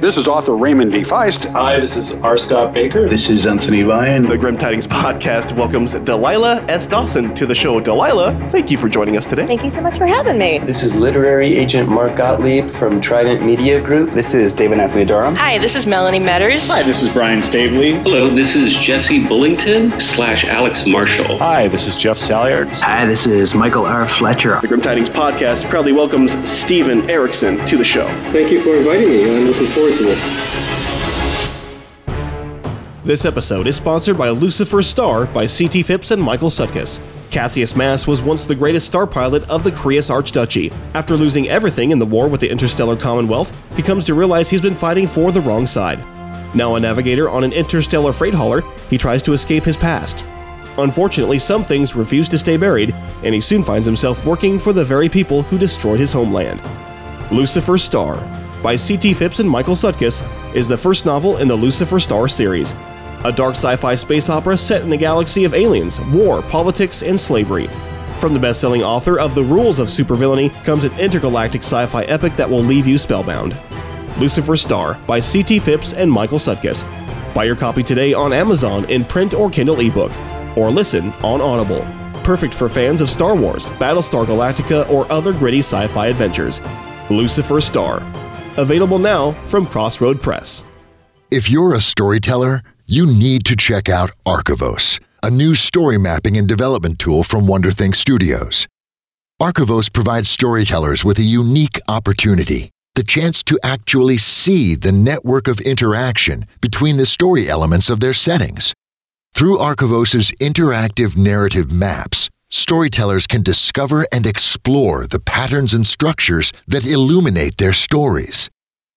This is author Raymond V. Feist. Hi, this is R. Scott Bakker. This is Anthony Ryan. The Grim Tidings podcast welcomes Delilah S. Dawson to the show. Delilah, thank you for joining us today. Thank you so much for having me. This is literary agent Mark Gottlieb from Trident Media Group. This is David Anthony Durham. Hi, this is Melanie Meadors. Hi, this is Brian Staveley. Hello, this is Jesse Bullington slash Alex Marshall. Hi, this is Jeff Salyards. Hi, this is Michael R. Fletcher. The Grim Tidings podcast proudly welcomes Steven Erikson to the show. Thank you for inviting me. I'm looking forward This episode is sponsored by Lucifer Star by C.T. Phipps and Michael Suttkus. Cassius Mass was once the greatest star pilot of the Creus Archduchy. After losing everything in the war with the Interstellar Commonwealth, he comes to realize he's been fighting for the wrong side. Now a navigator on an interstellar freight hauler, he tries to escape his past. Unfortunately, some things refuse to stay buried, and he soon finds himself working for the very people who destroyed his homeland. Lucifer Star by C.T. Phipps and Michael Suttkus is the first novel in the Lucifer Star series a dark sci fi space opera set in a galaxy of aliens, war, politics, and slavery. From the best selling author of The Rules of Supervillainy comes an intergalactic sci fi epic that will leave you spellbound. Lucifer Star by C.T. Phipps and Michael Suttkus. Buy your copy today on Amazon in print or Kindle ebook, or listen on Audible. Perfect for fans of Star Wars, Battlestar Galactica, or other gritty sci fi adventures. Lucifer Star. Available now from Crossroad Press. If you're a storyteller, you need to check out Archivos, a new story mapping and development tool from WonderThink Studios. Archivos provides storytellers with a unique opportunity the chance to actually see the network of interaction between the story elements of their settings. Through Archivos' interactive narrative maps, storytellers can discover and explore the patterns and structures that illuminate their stories.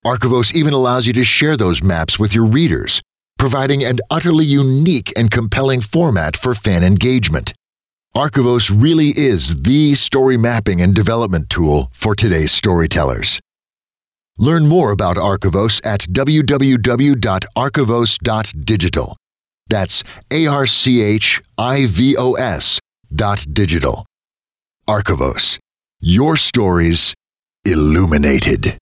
Archivos even allows you to share those maps with your readers providing an utterly unique and compelling format for fan engagement. Archivos really is the story mapping and development tool for today's storytellers. Learn more about Archivos at www.archivos.digital. That's A R C H I V O S digital. Archivos. Your stories illuminated.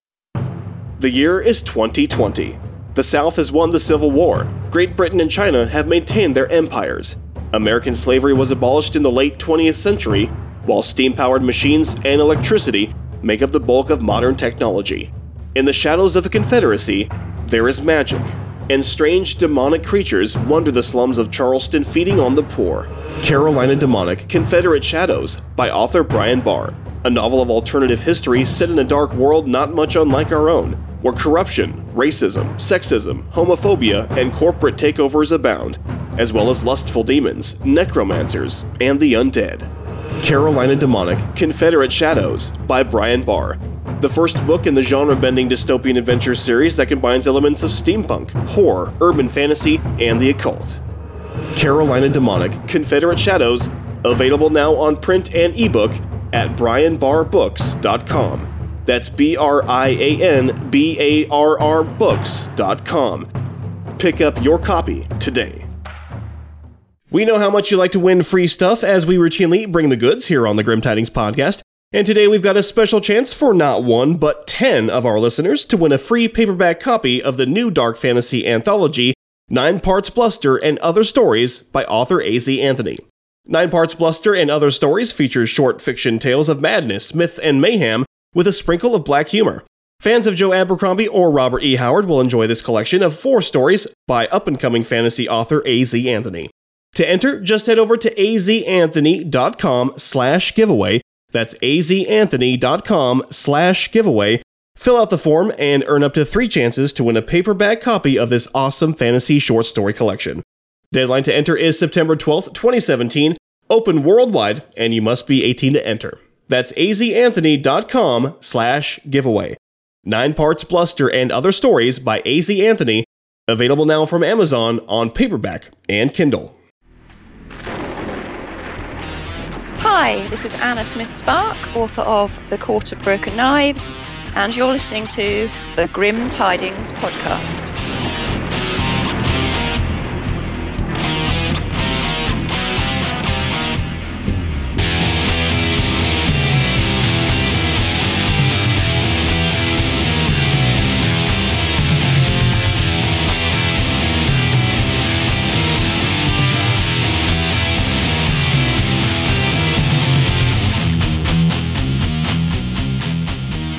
The year is 2020. The South has won the Civil War. Great Britain and China have maintained their empires. American slavery was abolished in the late 20th century, while steam powered machines and electricity make up the bulk of modern technology. In the shadows of the Confederacy, there is magic, and strange demonic creatures wander the slums of Charleston feeding on the poor. Carolina Daemonic Confederate Shadows by author Brian Barr, a novel of alternative history set in a dark world not much unlike our own where corruption, racism, sexism, homophobia, and corporate takeovers abound, as well as lustful demons, necromancers, and the undead. Carolina Daemonic Confederate Shadows by Brian Barr, the first book in the genre bending dystopian adventure series that combines elements of steampunk, horror, urban fantasy, and the occult. Carolina Daemonic Confederate Shadows, available now on print and ebook at brianbarrbooks.com. That's B R I A N B A R R books.com. Pick up your copy today. We know how much you like to win free stuff as we routinely bring the goods here on the Grim Tidings podcast. And today we've got a special chance for not one, but 10 of our listeners to win a free paperback copy of the new dark fantasy anthology, Nine Parts Bluster and Other Stories by author A.Z. Anthony. Nine Parts Bluster and Other Stories features short fiction tales of madness, myth, and mayhem with a sprinkle of black humor. Fans of Joe Abercrombie or Robert E. Howard will enjoy this collection of four stories by up and coming fantasy author A.Z. Anthony. To enter, just head over to azanthony.com slash giveaway. That's azanthony.com slash giveaway. Fill out the form and earn up to three chances to win a paperback copy of this awesome fantasy short story collection. Deadline to enter is September 12th, 2017, open worldwide, and you must be 18 to enter. That's azanthony.com slash giveaway. Nine Parts Bluster and Other Stories by AZ Anthony, available now from Amazon on paperback and Kindle. Hi, this is Anna Smith Spark, author of The Court of Broken Knives, and you're listening to the Grim Tidings podcast.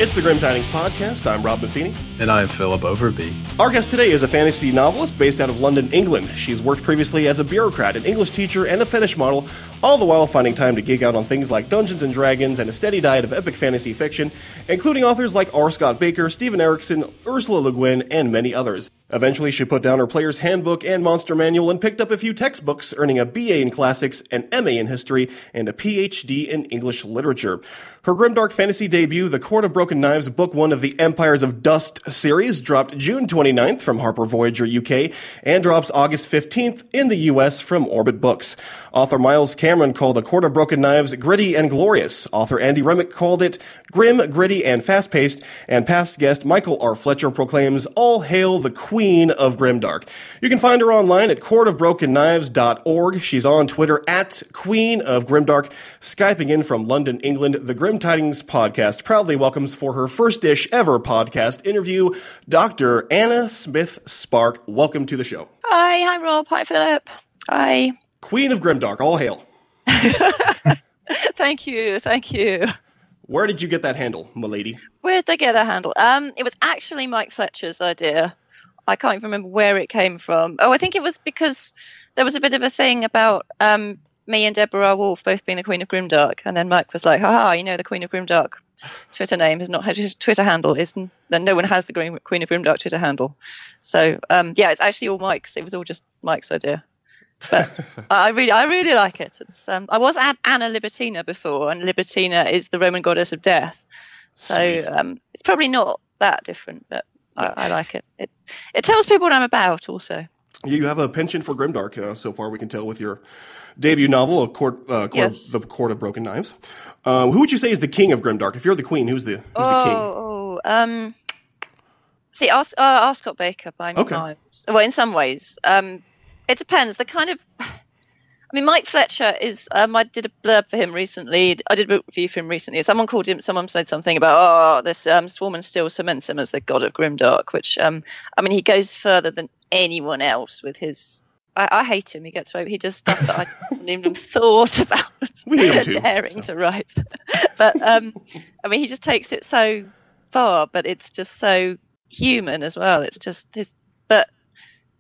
It's the Grim Tidings Podcast. I'm Rob Buffini. And I'm Philip Overby. Our guest today is a fantasy novelist based out of London, England. She's worked previously as a bureaucrat, an English teacher, and a fetish model, all the while finding time to geek out on things like Dungeons and Dragons and a steady diet of epic fantasy fiction, including authors like R. Scott Bakker, Steven Erikson, Ursula Le Guin, and many others. Eventually, she put down her player's handbook and monster manual and picked up a few textbooks, earning a BA in classics, an MA in history, and a PhD in English literature. Her grimdark fantasy debut, The Court of Broken Knives, book one of the Empires of Dust series, dropped June 29th from Harper Voyager UK and drops August 15th in the US from Orbit Books. Author Miles Cameron called The Court of Broken Knives gritty and glorious. Author Andy Remic called it grim, gritty, and fast paced. And past guest Michael R. Fletcher proclaims, All hail the Queen of Grimdark. You can find her online at courtofbrokenknives.org. She's on Twitter at Queen of Grimdark. Skyping in from London, England, the Grim Tidings podcast proudly welcomes for her first dish ever podcast interview Dr. Anna Smith Spark. Welcome to the show. Hi, hi Rob. Hi Philip. Hi. Queen of Grimdark, all hail. thank you, thank you. Where did you get that handle, milady? Where did I get that handle? Um, it was actually Mike Fletcher's idea. I can't even remember where it came from. Oh, I think it was because there was a bit of a thing about um, me and Deborah Wolf both being the Queen of Grimdark, and then Mike was like, "Haha, you know, the Queen of Grimdark Twitter name is not his Twitter handle is then no one has the Queen of Grimdark Twitter handle." So um, yeah, it's actually all Mike's. It was all just Mike's idea but I really, I really like it. It's, um, I was Anna Libitina before, and Libitina is the Roman goddess of death. So um, it's probably not that different, but I, I, like it. It it tells people what I'm about, also. You have a penchant for grimdark, uh, so far we can tell with your debut novel, A Court, uh, Court yes. The Court of Broken Knives. Um, who would you say is the king of grimdark? If you're the queen, who's the who's oh, the king? Oh, um, see, R. Uh, R. Scott Bakker by okay. Well, in some ways, um, it depends. The kind of, I mean, Mike Fletcher is. Um, I did a blurb for him recently. I did a review for him recently. Someone called him. Someone said something about, oh, this um, woman still cements him as the god of grimdark. Which, um, I mean, he goes further than anyone else with his. I, I hate him. He gets away. he does stuff that I haven't even thought about daring so. to write. but um, I mean, he just takes it so far. But it's just so human as well. It's just his. But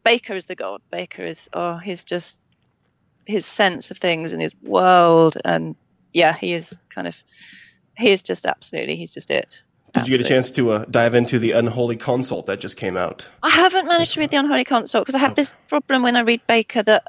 Bakker is the god. Bakker is oh, he's just his sense of things and his world, and yeah, he is kind of he is just absolutely he's just it. Did absolutely. you get a chance to uh, dive into the Unholy Consult that just came out? I haven't managed to read the Unholy Consult because I have this problem when I read Bakker that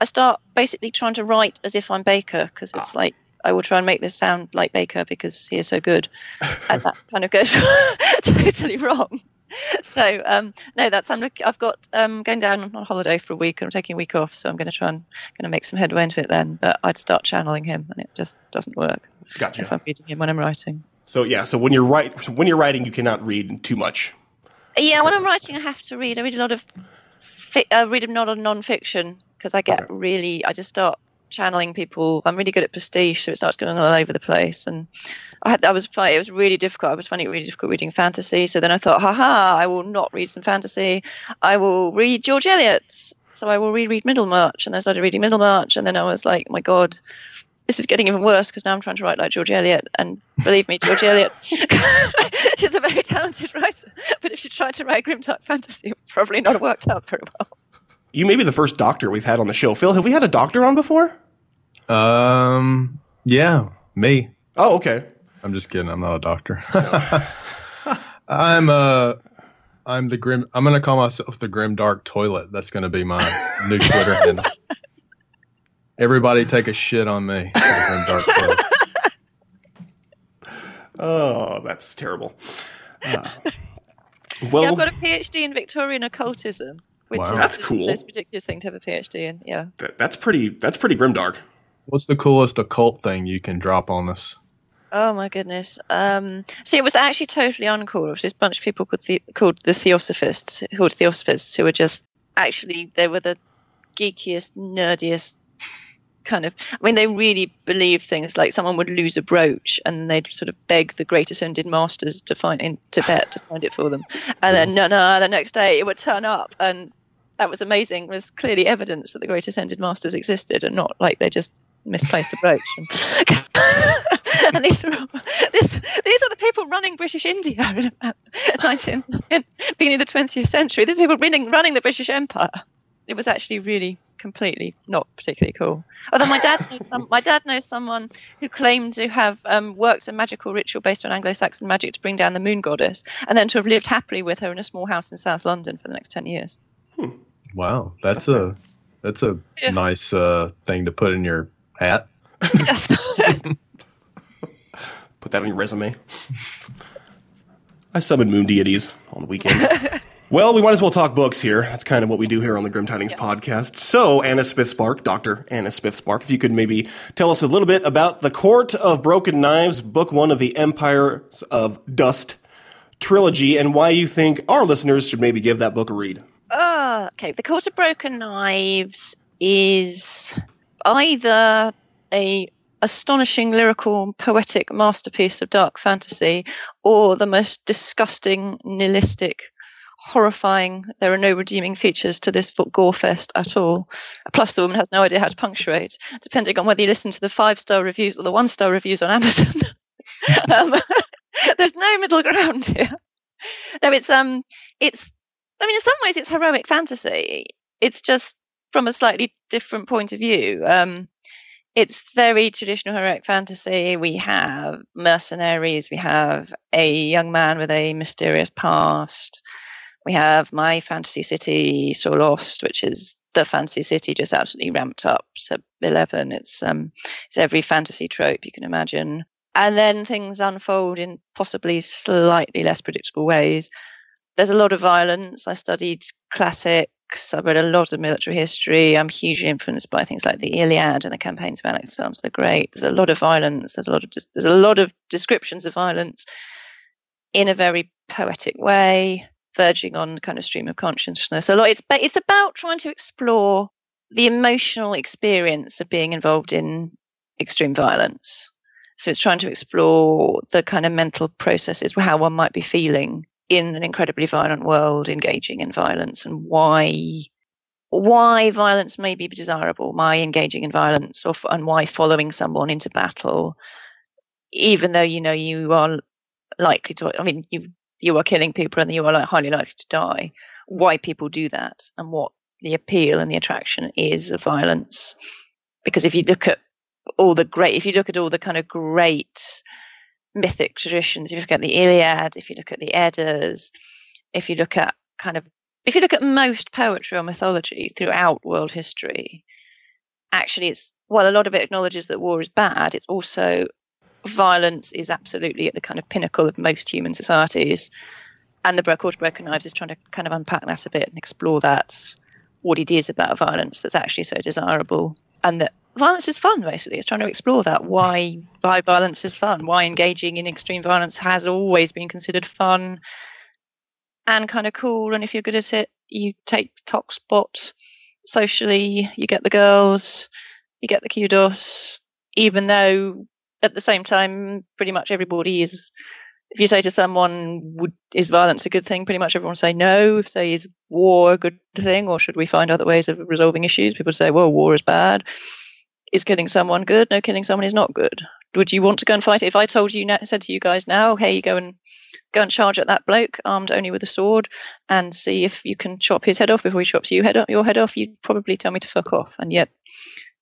I start basically trying to write as if I'm Bakker because it's ah. like I will try and make this sound like Bakker because he is so good, and that kind of goes totally wrong. so um, no, that's I'm look, I've got um, going down on holiday for a week. And I'm taking a week off, so I'm going to try and going to make some headway into it then. But I'd start channeling him, and it just doesn't work. Gotcha. If I'm reading him when I'm writing. So yeah, so when you're write when you're writing, you cannot read too much. Yeah, when I'm writing, I have to read. I read a lot of fi- uh, read a lot of non-fiction because I get okay. really. I just start channeling people. I'm really good at pastiche, so it starts going all over the place. And I had, I was it was really difficult. I was finding it really difficult reading fantasy. So then I thought, haha, I will not read some fantasy. I will read George Eliot. So I will reread Middlemarch, and I started reading Middlemarch, and then I was like, my God, this is getting even worse because now I'm trying to write like George Eliot. And believe me, George Eliot, she's a very talented writer. But if she tried to write grim type fantasy, it probably not worked out very well. You may be the first doctor we've had on the show. Phil, have we had a doctor on before? Um, yeah, me. Oh, okay. I'm just kidding. I'm not a doctor. I'm uh I'm the grim. I'm gonna call myself the grim dark toilet. That's gonna be my new Twitter handle. Everybody take a shit on me. Grim dark toilet. Oh, that's terrible. Uh, well, yeah, I've got a PhD in Victorian occultism. Which wow. that's cool. It's ridiculous thing to have a PhD in. Yeah. That, that's pretty. That's pretty grimdark. What's the coolest occult thing you can drop on us? Oh my goodness. Um, see, it was actually totally uncool. It was this bunch of people called the, called the Theosophists, called Theosophists, who were just actually they were the geekiest, nerdiest kind of. I mean, they really believed things like someone would lose a brooch and they'd sort of beg the great ascended masters to find in Tibet to find it for them, and then no, no, the next day it would turn up and that was amazing was clearly evidence that the great ascended masters existed and not like they just misplaced the brooch. And, and these are all, this, these are the people running British India in about 19, in beginning of the 20th century. These people running, running the British Empire. It was actually really completely not particularly cool. Although my dad, some, my dad knows someone who claimed to have um, worked a magical ritual based on Anglo-Saxon magic to bring down the moon goddess, and then to have lived happily with her in a small house in South London for the next ten years. Hmm. Wow, that's a that's a yeah. nice uh, thing to put in your hat. Yes. put that on your resume. I summon moon deities on the weekend. Well, we might as well talk books here. That's kind of what we do here on the Grim Tidings yeah. podcast. So, Anna Smith Spark, Dr. Anna Smith Spark, if you could maybe tell us a little bit about The Court of Broken Knives, book one of the Empires of Dust trilogy, and why you think our listeners should maybe give that book a read. Oh, okay. The Court of Broken Knives is either a astonishing lyrical poetic masterpiece of dark fantasy or the most disgusting nihilistic horrifying. There are no redeeming features to this gore fest at all. Plus, the woman has no idea how to punctuate, depending on whether you listen to the five star reviews or the one star reviews on Amazon. um, there's no middle ground here. No, it's um, it's. I mean, in some ways, it's heroic fantasy. It's just from a slightly different point of view. Um, it's very traditional heroic fantasy. We have mercenaries. We have a young man with a mysterious past. We have My Fantasy City Sorlost, which is the fantasy city just absolutely ramped up to 11. It's, um, it's every fantasy trope you can imagine. And then things unfold in possibly slightly less predictable ways. There's a lot of violence. I studied classics. I read a lot of military history. I'm hugely influenced by things like the Iliad and the campaigns of Alexander the Great. There's a lot of violence. There's a lot of there's a lot of descriptions of violence in a very poetic way verging on kind of stream of consciousness. A lot. It's it's about trying to explore the emotional experience of being involved in extreme violence. So it's trying to explore the kind of mental processes, how one might be feeling in an incredibly violent world, engaging in violence, and why why violence may be desirable, why engaging in violence, or and why following someone into battle, even though you know you are likely to. I mean, you you are killing people and you are like highly likely to die, why people do that and what the appeal and the attraction is of violence. Because if you look at all the great, if you look at all the kind of great mythic traditions, if you look at the Iliad, if you look at the Eddas, if you look at kind of, if you look at most poetry or mythology throughout world history, actually it's, well, a lot of it acknowledges that war is bad. It's also violence is absolutely at the kind of pinnacle of most human societies. And the Court Broken Knives is trying to kind of unpack that a bit and explore that, what it is about violence that's actually so desirable. And that violence is fun, basically. It's trying to explore that. Why, why violence is fun. Why engaging in extreme violence has always been considered fun and kind of cool. And if you're good at it, you take top spot socially, you get the girls, you get the kudos, even though at the same time, pretty much everybody is. If you say to someone, "Would is violence a good thing?" Pretty much everyone say no. If say, "Is war a good thing?" or "Should we find other ways of resolving issues?" People say, "Well, war is bad." Is killing someone good? No, killing someone is not good. Would you want to go and fight it? If I told you, said to you guys now, "Hey, you go and go and charge at that bloke armed only with a sword and see if you can chop his head off before he chops you head off, your head off," you'd probably tell me to fuck off. And yet,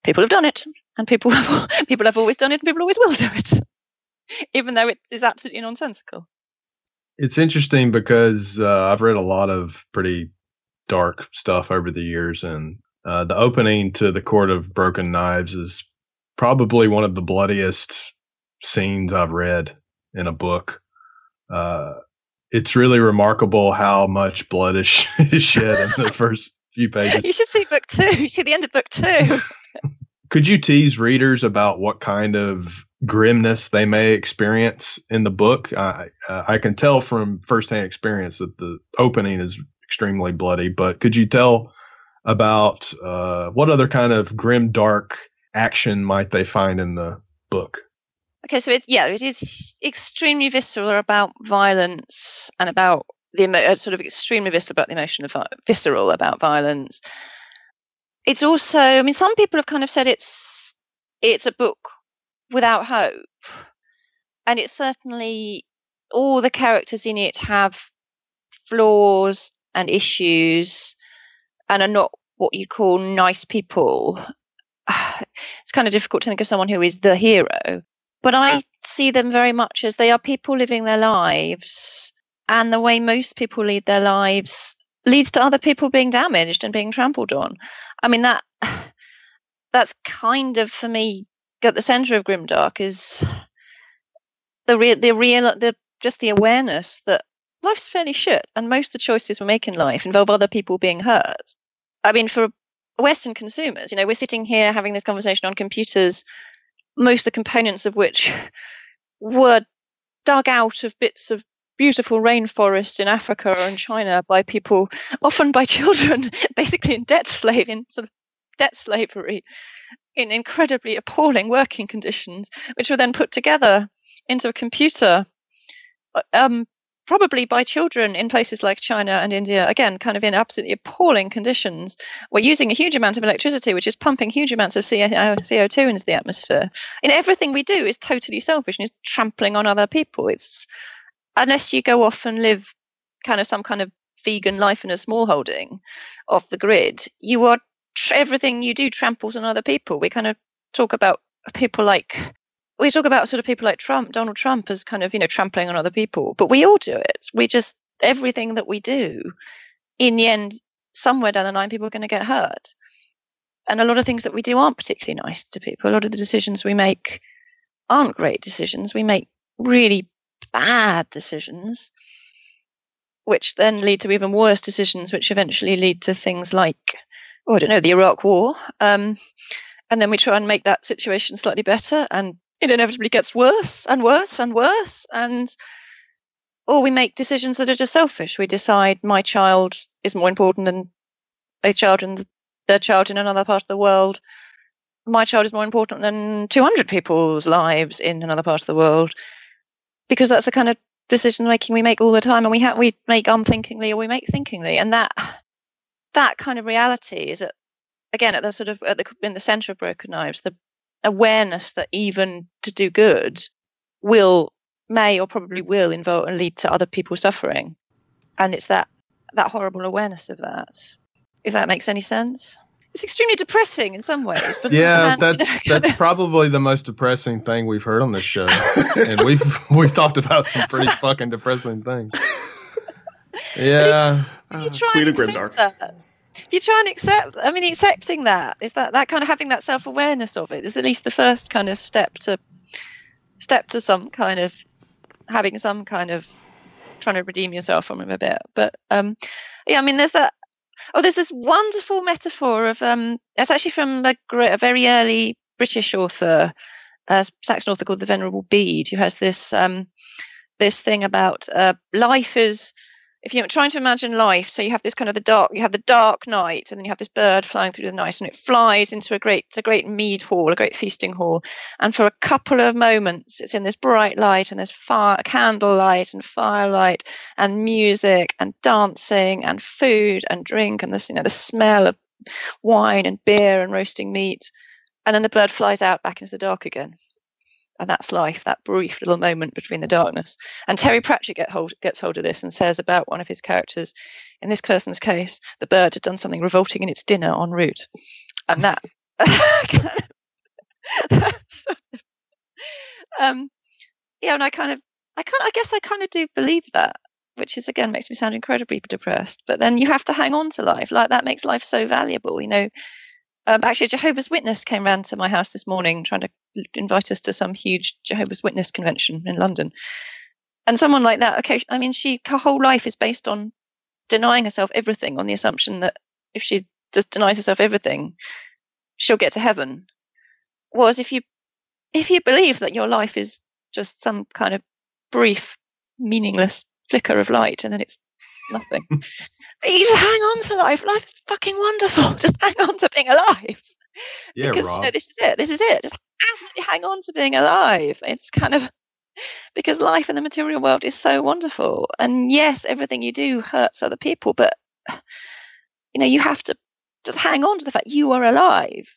people have done it, and people have people have always done it, and people always will do it, even though it is absolutely nonsensical. It's interesting because uh, I've read a lot of pretty dark stuff over the years, and uh, the opening to the Court of Broken Knives is probably one of the bloodiest scenes I've read in a book. Uh, it's really remarkable how much blood is shed in the first few pages. You should see book two. You see the end of book two. Could you tease readers about what kind of grimness they may experience in the book? I, uh, I can tell from firsthand experience that the opening is extremely bloody, but could you tell about uh, what other kind of grim, dark action might they find in the book? Okay, so it's yeah, it is extremely visceral about violence and about the uh, sort of extremely visceral about the emotion of visceral about violence. It's also i mean some people have kind of said it's it's a book without hope. And it's certainly all the characters in it have flaws and issues and are not what you'd call nice people. It's kind of difficult to think of someone who is the hero, but I see them very much as they are people living their lives, and the way most people lead their lives leads to other people being damaged and being trampled on. I mean that that's kind of for me at the center of Grimdark is the real the real the just the awareness that life's fairly shit and most of the choices we make in life involve other people being hurt. I mean for Western consumers, you know, we're sitting here having this conversation on computers, most of the components of which were dug out of bits of beautiful rainforests in Africa in China by people, often by children, basically in debt slave in sort of debt slavery, in incredibly appalling working conditions, which were then put together into a computer, uh, um, probably by children in places like China and India, again, kind of in absolutely appalling conditions. We're using a huge amount of electricity, which is pumping huge amounts of CO2 uh, into the atmosphere. And everything we do is totally selfish and is trampling on other people. It's unless you go off and live kind of some kind of vegan life in a small holding off the grid, you are everything you do tramples on other people. We kind of talk about people like we talk about sort of people like Trump, Donald Trump, as kind of you know trampling on other people, but we all do it. We just everything that we do, in the end, somewhere down the line, people are going to get hurt, and a lot of things that we do aren't particularly nice to people. A lot of the decisions we make aren't great decisions. We make really bad decisions, which then lead to even worse decisions, which eventually lead to things like, oh, I don't know, the Iraq War. Um, and then we try and make that situation slightly better, and it inevitably gets worse and worse and worse. And or we make decisions that are just selfish. We decide my child is more important than a child in their child in another part of the world. My child is more important than 200 people's lives in another part of the world because that's the kind of decision making we make all the time and we have we make unthinkingly or we make thinkingly and that that kind of reality is at again at the sort of at the in the center of broken knives the awareness that even to do good will may or probably will involve and lead to other people suffering and it's that that horrible awareness of that if that makes any sense it's extremely depressing in some ways. But yeah, that's that's probably the most depressing thing we've heard on this show, and we've we've talked about some pretty fucking depressing things. Yeah, you uh, try Queen of Grimdark. That. You try and accept. I mean, accepting that is that that kind of having that self awareness of it is at least the first kind of step to step to some kind of having some kind of trying to redeem yourself from him a bit. But um, yeah, I mean, there's that Oh, there's this wonderful metaphor of um, it's actually from a, a very early British author, a Saxon author called the Venerable Bede, who has this um, this thing about uh, life is if you're trying to imagine life, so you have this kind of the dark, you have the dark night, and then you have this bird flying through the night, and it flies into a great, a great mead hall, a great feasting hall, and for a couple of moments, it's in this bright light, and there's fire, candlelight, and firelight, and music, and dancing, and food, and drink, and this, you know, the smell of wine and beer and roasting meat, and then the bird flies out back into the dark again and that's life, that brief little moment between the darkness. And Terry Pratchett get hold, gets hold of this and says about one of his characters, in this person's case, the bird had done something revolting in its dinner en route. And that, um, yeah, and I kind of, I kind, I guess I kind of do believe that, which is again makes me sound incredibly depressed. But then you have to hang on to life, like that makes life so valuable. You know, um, actually, Jehovah's Witness came round to my house this morning trying to invite us to some huge Jehovah's Witness convention in London. And someone like that, okay, I mean, she her whole life is based on denying herself everything on the assumption that if she just denies herself everything, she'll get to heaven. Whereas if you if you believe that your life is just some kind of brief, meaningless flicker of light and then it's nothing. you just hang on to life. Life is fucking wonderful. Just hang on to being alive. Yeah, because Rob. you know this is it. This is it. Just absolutely hang on to being alive. It's kind of because life in the material world is so wonderful. And yes, everything you do hurts other people, but you know you have to just hang on to the fact you are alive.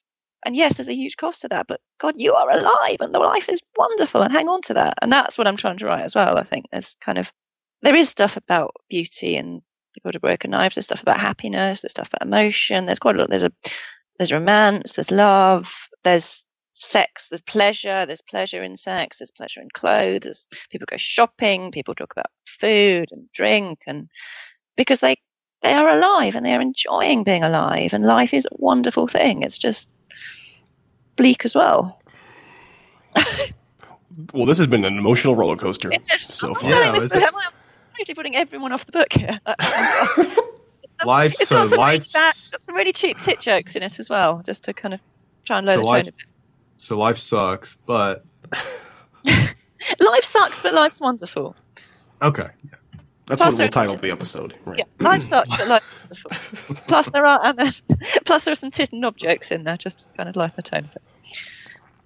And yes, there's a huge cost to that, but God, you are alive and the life is wonderful and hang on to that. And that's what I'm trying to write as well. I think there's kind of, there is stuff about beauty and the God of Broken Knives, there's stuff about happiness, there's stuff about emotion. There's quite a lot. There's a, there's romance, there's love, there's sex, there's pleasure, there's pleasure in sex, there's pleasure in clothes, people go shopping, people talk about food and drink and because they they are alive and they are enjoying being alive and life is a wonderful thing. It's just bleak as well. well, this has been an emotional roller coaster so far. Yeah, this, I'm totally putting everyone off the book here. life, it's so got life, really, some really cheap tit jokes in it as well, just to kind of try and lower so the tone a bit. So life sucks, but life sucks, but life's wonderful. Okay. That's plus what we'll title the episode. Right. Yeah, life sucks, but life's wonderful. plus there are and there's, plus there are some tit and knob jokes in there, just kind of lighten the tone.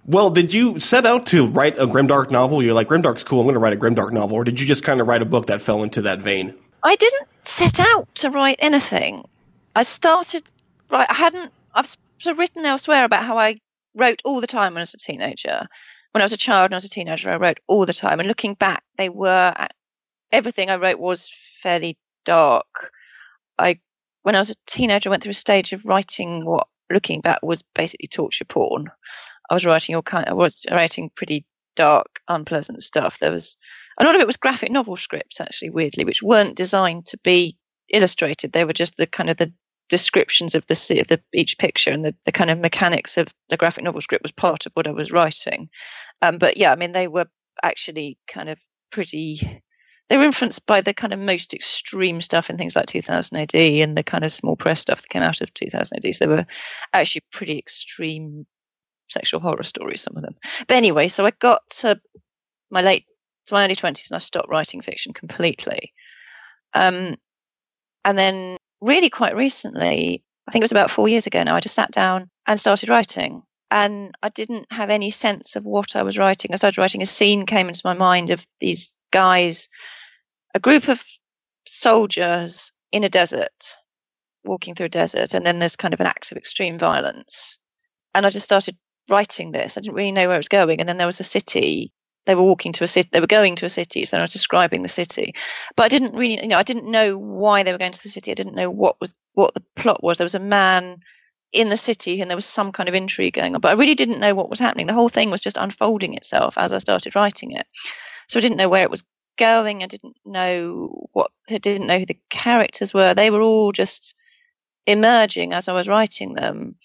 Well, did you set out to write a grimdark novel? You're like, grimdark's cool. I'm going to write a grimdark novel, or did you just kind of write a book that fell into that vein? I didn't set out to write anything. I started right. I hadn't. I've sort of written elsewhere about how I wrote all the time when I was a teenager. When I was a child and I was a teenager, I wrote all the time. And looking back, they were uh, everything I wrote was fairly dark. I when I was a teenager, I went through a stage of writing what, looking back, was basically torture porn. I was writing all kind. I was writing pretty dark, unpleasant stuff. There was a lot of it was graphic novel scripts, actually, weirdly, which weren't designed to be illustrated. They were just the kind of the descriptions of the, the each picture and the, the kind of mechanics of the graphic novel script was part of what I was writing. Um, but yeah, I mean, they were actually kind of pretty. They were influenced by the kind of most extreme stuff in things like 2000 AD and the kind of small press stuff that came out of 2000 AD. So they were actually pretty extreme sexual horror stories, some of them. But anyway, so I got to my late, to my early 20s and I stopped writing fiction completely. Um, and then really quite recently, I think it was about four years ago now, I just sat down and started writing. And I didn't have any sense of what I was writing. I started writing, a scene came into my mind of these guys, a group of soldiers in a desert, walking through a desert, and then there's kind of an act of extreme violence. And I just started writing this. I didn't really know where it was going. And then there was a city they were walking to a city they were going to a city so they were describing the city. But i didn't really you know i didn't know why they were going to the city. I didn't know what was what the plot was. There was a man in the city and there was some kind of intrigue going on but i really didn't know what was happening. The whole thing was just unfolding itself as i started writing it. So i didn't know where it was going. I didn't know what i didn't know who the characters were. They were all just emerging as i was writing them.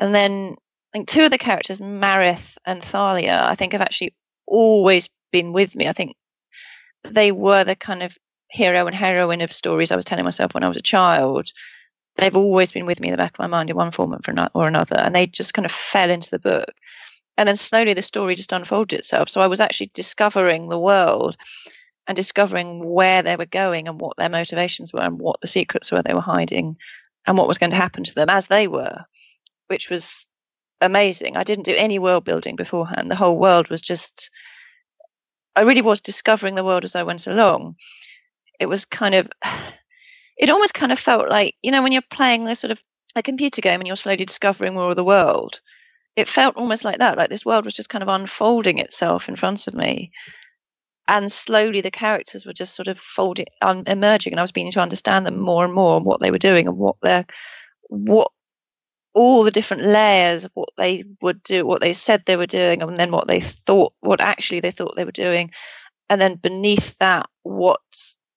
And then I think two of the characters, Marith and Thalia, I think have actually always been with me. I think they were the kind of hero and heroine of stories I was telling myself when I was a child. They've always been with me in the back of my mind in one form or another, and they just kind of fell into the book. And then slowly the story just unfolded itself. So I was actually discovering the world and discovering where they were going and what their motivations were and what the secrets were they were hiding and what was going to happen to them as they were, which was amazing. I didn't do any world building beforehand. The whole world was just, I really was discovering the world as I went along. It was kind of, it almost kind of felt like, you know, when you're playing a sort of a computer game and you're slowly discovering more of the world, it felt almost like that. Like this world was just kind of unfolding itself in front of me. And slowly the characters were just sort of folding, um, emerging, and I was beginning to understand them more and more and what they were doing and what their what all the different layers of what they would do, what they said they were doing, and then what they thought, what actually they thought they were doing. And then beneath that, what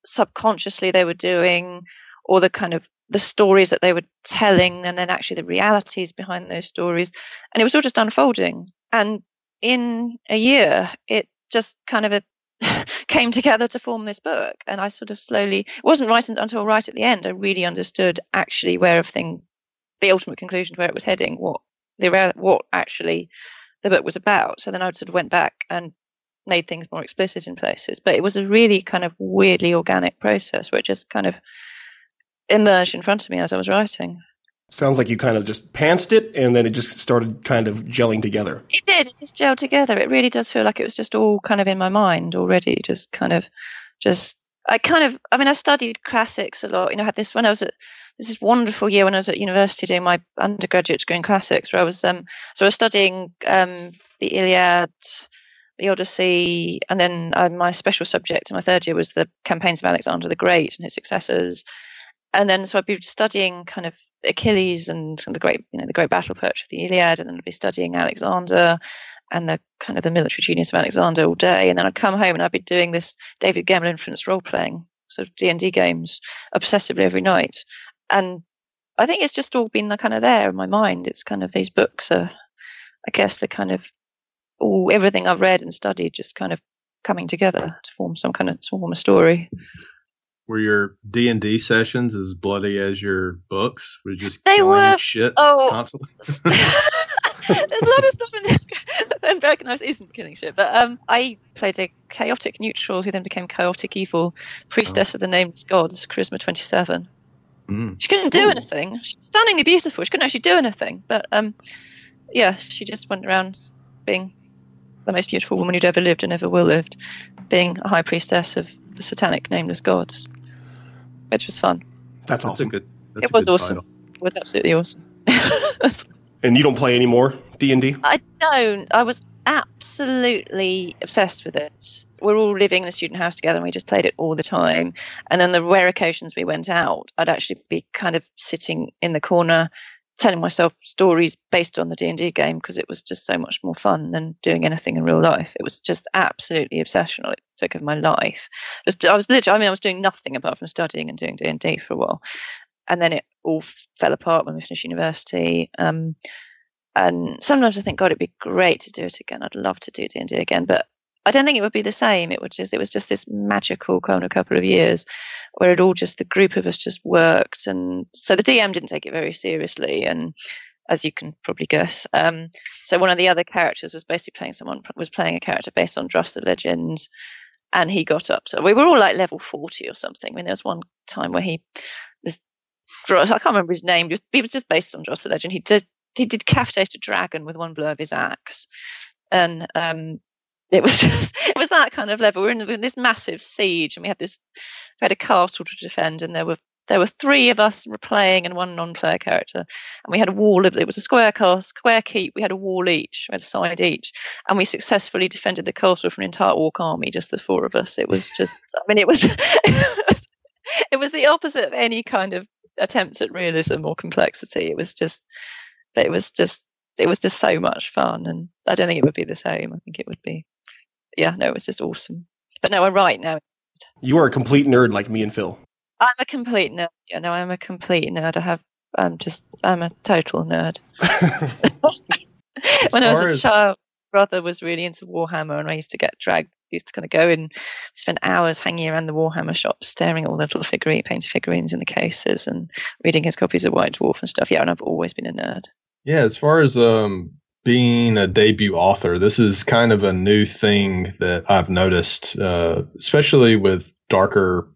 subconsciously they were doing, or the kind of the stories that they were telling, and then actually the realities behind those stories. And it was all just unfolding. And in a year, it just kind of a, came together to form this book. And I sort of slowly, it wasn't right until right at the end, I really understood actually where everything the ultimate conclusion to where it was heading, what the what actually the book was about. So then I sort of went back and made things more explicit in places. But it was a really kind of weirdly organic process where it just kind of emerged in front of me as I was writing. Sounds like you kind of just pantsed it and then it just started kind of gelling together. It did. It just gelled together. It really does feel like it was just all kind of in my mind already, just kind of just I kind of, I mean, I studied classics a lot. You know, I had this when I was at this is wonderful year when I was at university doing my undergraduate degree in classics, where I was um, so I was studying um, the Iliad, the Odyssey, and then uh, my special subject in my third year was the campaigns of Alexander the Great and his successors, and then so I'd be studying kind of Achilles and the great, you know, the great battle poetry of the Iliad, and then I'd be studying Alexander and the kind of the military genius of Alexander all day, and then I'd come home and I'd be doing this David Gemmell influenced role playing sort of D and D games obsessively every night, and I think it's just all been the kind of there in my mind. It's kind of these books are, I guess, the kind of all everything I've read and studied just kind of coming together to form some kind of to form a story. Were your D and D sessions as bloody as your books? Were just they were shit oh, constantly? There's a lot of stuff in there. And Broken Knives isn't killing shit. But um, I played a chaotic neutral who then became chaotic evil, priestess oh. of the nameless gods, charisma 27. Mm. She couldn't do anything. She was stunningly beautiful. She couldn't actually do anything. But um, yeah, she just went around being the most beautiful woman who'd ever lived and ever will lived, being a high priestess of the satanic nameless gods, which was fun. That's awesome. That's good, that's it was awesome. Title. It was absolutely awesome. and you don't play anymore D and D? I don't. I was absolutely obsessed with it. We're all living in a student house together and we just played it all the time. And then the rare occasions we went out, I'd actually be kind of sitting in the corner telling myself stories based on the D&D game because it was just so much more fun than doing anything in real life. It was just absolutely obsessional. It took over my life. I was literally, I mean, I was doing nothing apart from studying and doing D&D for a while. And then it all fell apart when we finished university. Um, and sometimes I think, God, it'd be great to do it again. I'd love to do D and D again, but I don't think it would be the same. It would just it was just this magical kind of couple of years where it all just the group of us just worked, and so the DM didn't take it very seriously, and as you can probably guess, um, so one of the other characters was basically playing someone was playing a character based on Druss the Legend, and he got up. So we were all like level forty or something. I mean, there was one time where he I can't remember his name. He was just based on Druss the Legend. He did he did decapitate a dragon with one blow of his axe, and um, it was just it was that kind of level. We are in, in this massive siege, and we had this we had a castle to defend, and there were there were three of us playing and one non-player character, and we had a wall of it was a square castle, square keep. We had a wall each, we had a side each, and we successfully defended the castle from an entire orc army, just the four of us. It was just, I mean, it was it was the opposite of any kind of attempt at realism or complexity. It was just but it was just it was just so much fun and i don't think it would be the same. I think it would be yeah no it was just awesome. But no i'm right now. You are a complete nerd like me and phil. I'm a complete nerd. Yeah no i'm a complete nerd. I have i'm just i'm a total nerd. When i was a child brother was really into warhammer and i used to get dragged used to kind of go and spend hours hanging around the Warhammer shop, staring at all the little figurine, painted figurines in the cases, and reading his copies of White Dwarf and stuff. Yeah, and I've always been a nerd. Yeah, as far as um, being a debut author, this is kind of a new thing that I've noticed, uh, especially with darker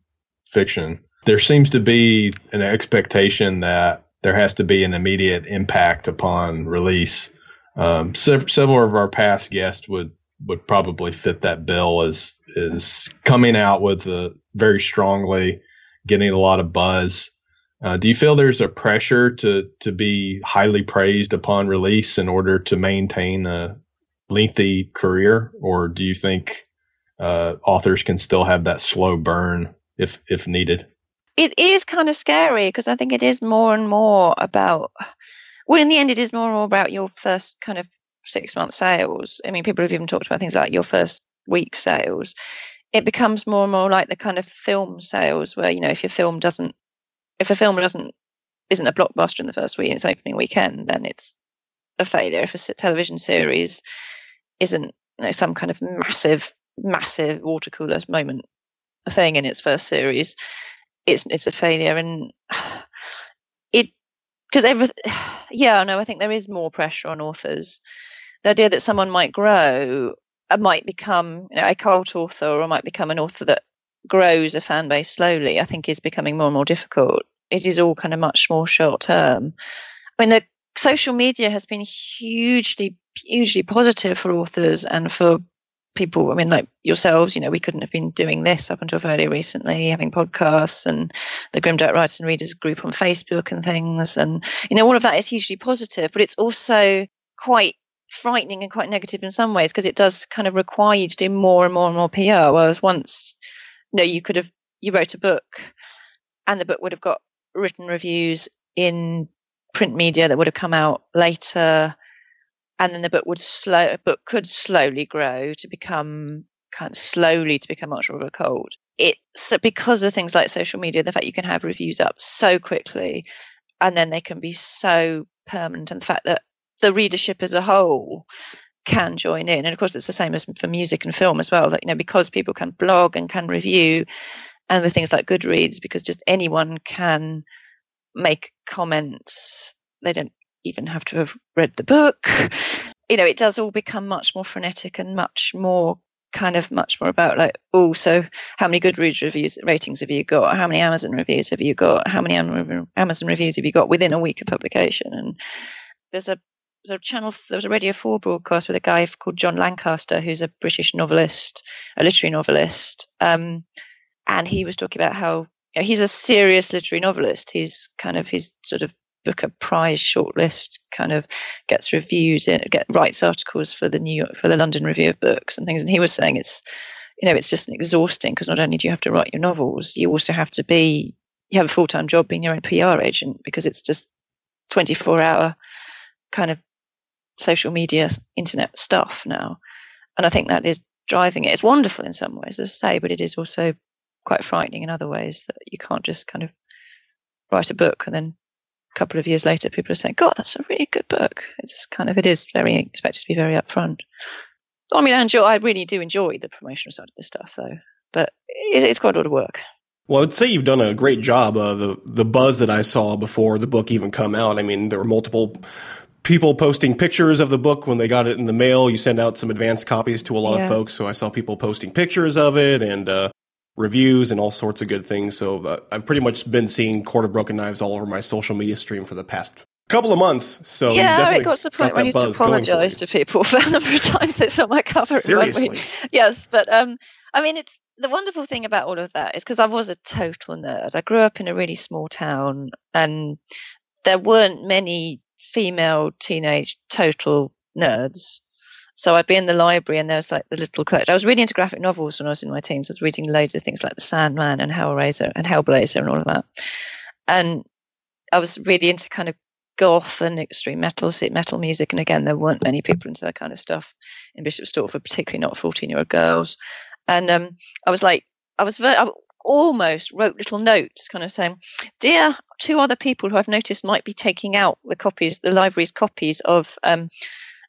fiction. There seems to be an expectation that there has to be an immediate impact upon release. Um, several of our past guests would would probably fit that bill as is coming out with a very strongly, getting a lot of buzz, uh, do you feel there's a pressure to to be highly praised upon release in order to maintain a lengthy career, or do you think uh, authors can still have that slow burn if if needed? It is kind of scary because I think it is more and more about. Well, in the end, it is more and more about your first kind of six month sales. I mean, people have even talked about things like your first week sales. It becomes more and more like the kind of film sales where you know if your film doesn't if a film doesn't isn't a blockbuster in the first week, its opening weekend, then it's a failure. If a television series isn't you know, some kind of massive, massive water cooler moment thing in its first series, it's it's a failure. And because every yeah, no, I think there is more pressure on authors. The idea that someone might grow, uh, might become you know, a cult author, or might become an author that grows a fan base slowly, I think is becoming more and more difficult. It is all kind of much more short term. I mean, the social media has been hugely, hugely positive for authors and for people, I mean, like yourselves, you know, we couldn't have been doing this up until fairly recently, having podcasts and the Grimdark Writers and Readers group on Facebook and things. And, you know, all of that is hugely positive, but it's also quite frightening and quite negative in some ways because it does kind of require you to do more and more and more PR. Whereas once, you know, you could have, you wrote a book and the book would have got written reviews in print media that would have come out later and then the book would slow book could slowly grow to become kind of slowly to become much more of a cult. It's because of things like social media, the fact you can have reviews up so quickly and then they can be so permanent and the fact that the readership as a whole can join in. And of course it's the same as for music and film as well, that you know, because people can blog and can review and with things like Goodreads, because just anyone can make comments. They don't even have to have read the book. You know, it does all become much more frenetic and much more kind of much more about like, oh, so how many Goodreads reviews ratings have you got? How many Amazon reviews have you got? How many Amazon reviews have you got within a week of publication? And there's a there's a channel there was a radio 4 broadcast with a guy called john Lanchester who's a british novelist a literary novelist um, and he was talking about how you know, he's a serious literary novelist he's kind of his sort of Booker Prize shortlist, kind of gets reviews in, get writes articles for the New York, for the London Review of Books and things. And he was saying it's, you know, it's just exhausting because not only do you have to write your novels, you also have to be, you have a full time job being your own PR agent because it's just 24 hour kind of social media, internet stuff now. And I think that is driving it. It's wonderful in some ways, as I say, but it is also quite frightening in other ways that you can't just kind of write a book and then couple of years later, people are saying, "God, that's a really good book." It's kind of it is very expected to be very upfront. I mean, I enjoy. I really do enjoy the promotional side of this stuff, though. But it's quite a lot of work. Well, I'd say you've done a great job. Uh, the the buzz that I saw before the book even come out. I mean, there were multiple people posting pictures of the book when they got it in the mail. You send out some advanced copies to a lot yeah. of folks, so I saw people posting pictures of it, and uh, reviews and all sorts of good things. So uh, I've pretty much been seeing Court of Broken Knives all over my social media stream for the past couple of months. So yeah, it got to the point where you used to apologize to people for the number of times they saw my cover. Seriously, yes, but um, I mean, it's the wonderful thing about all of that is because I was a total nerd. I grew up in a really small town, and there weren't many female teenage total nerds. So I'd be in the library and there was like the little collection. I was really into graphic novels when I was in my teens. I was reading loads of things like The Sandman and Hellraiser and Hellblazer and all of that. And I was really into kind of goth and extreme metal, metal music. And again, there weren't many people into that kind of stuff in Bishop Stortford, particularly not 14 year old girls. And um, I was like, I was very, I almost wrote little notes kind of saying, Dear two other people who I've noticed might be taking out the copies, the library's copies of um,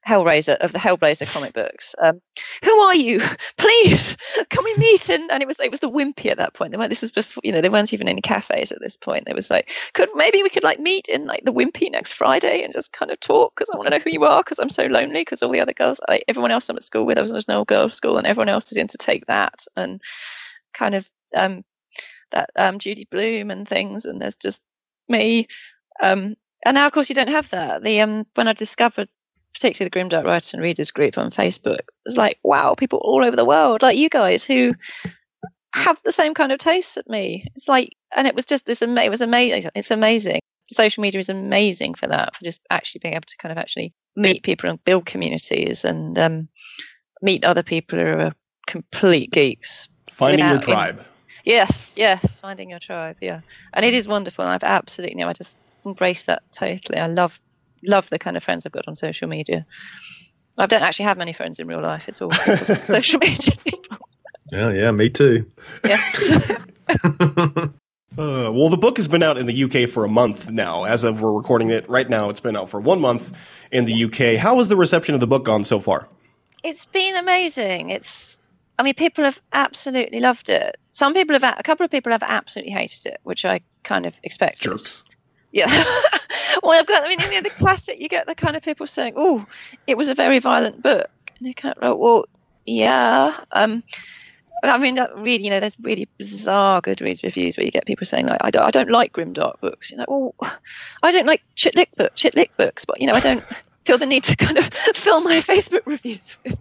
Hellraiser of the Hellblazer comic books. Um, who are you? Please come and meet. And, and it was it was the Wimpy at that point. They went. This was before you know there weren't even any cafes at this point. There was like, could maybe we could like meet in like the Wimpy next Friday and just kind of talk because I want to know who you are because I'm so lonely because all the other girls, like, everyone else I'm at school with, I was in no girls' school and everyone else is in to take that and kind of um, that um, Judy Blume and things. And there's just me. Um, and now, of course, you don't have that. The um, when I discovered particularly the Grimdark Writers and Readers group on Facebook, it's like, wow, people all over the world, like you guys who have the same kind of tastes as me. It's like, and it was just this, it was amazing. It's amazing. Social media is amazing for that, for just actually being able to kind of actually meet people and build communities and um, meet other people who are complete geeks. Finding your tribe. yes, yes, finding your tribe. Yeah, and it is wonderful. And I've absolutely, you know, I just embrace that totally. I love love the kind of friends I've got on social media. I don't actually have many friends in real life. It's all social media people. Yeah, yeah, me too. Yeah. Uh, well, the book has been out in the UK for a month now. As of we're recording it right now, it's been out for one month in the UK. How has the reception of the book gone so far? It's been amazing. It's, I mean, people have absolutely loved it. Some people have, a couple of people have absolutely hated it, which I kind of expected. Jerks. Yeah. well, I've got, I mean, in the classic, you get the kind of people saying, oh, it was a very violent book. And you of like, well, yeah. Um, I mean, that really, you know, there's really bizarre Goodreads reviews where you get people saying, like, I don't, I don't like grimdark books. You know, well, I don't like chit lit book, chit lit books, but, you know, I don't feel the need to kind of fill my Facebook reviews with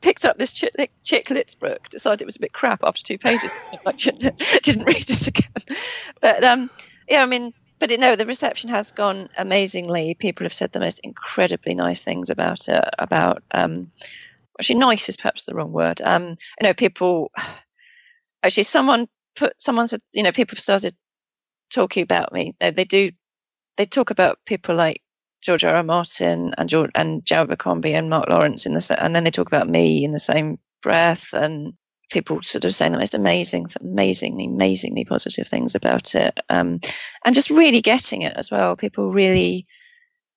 picked up this chick, chick book, decided it was a bit crap after two pages, I didn't read it again. But um, yeah, I mean, but no, the reception has gone amazingly. People have said the most incredibly nice things about it. About um, actually, nice is perhaps the wrong word. Um, you know, people actually, someone put someone said, you know, people started talking about me. They, they do. They talk about people like George R. R. Martin and George and Joe Abercrombie and Mark Lawrence in the and then they talk about me in the same breath and people sort of saying the most amazing, amazingly, amazingly positive things about it, um, and just really getting it as well. People really,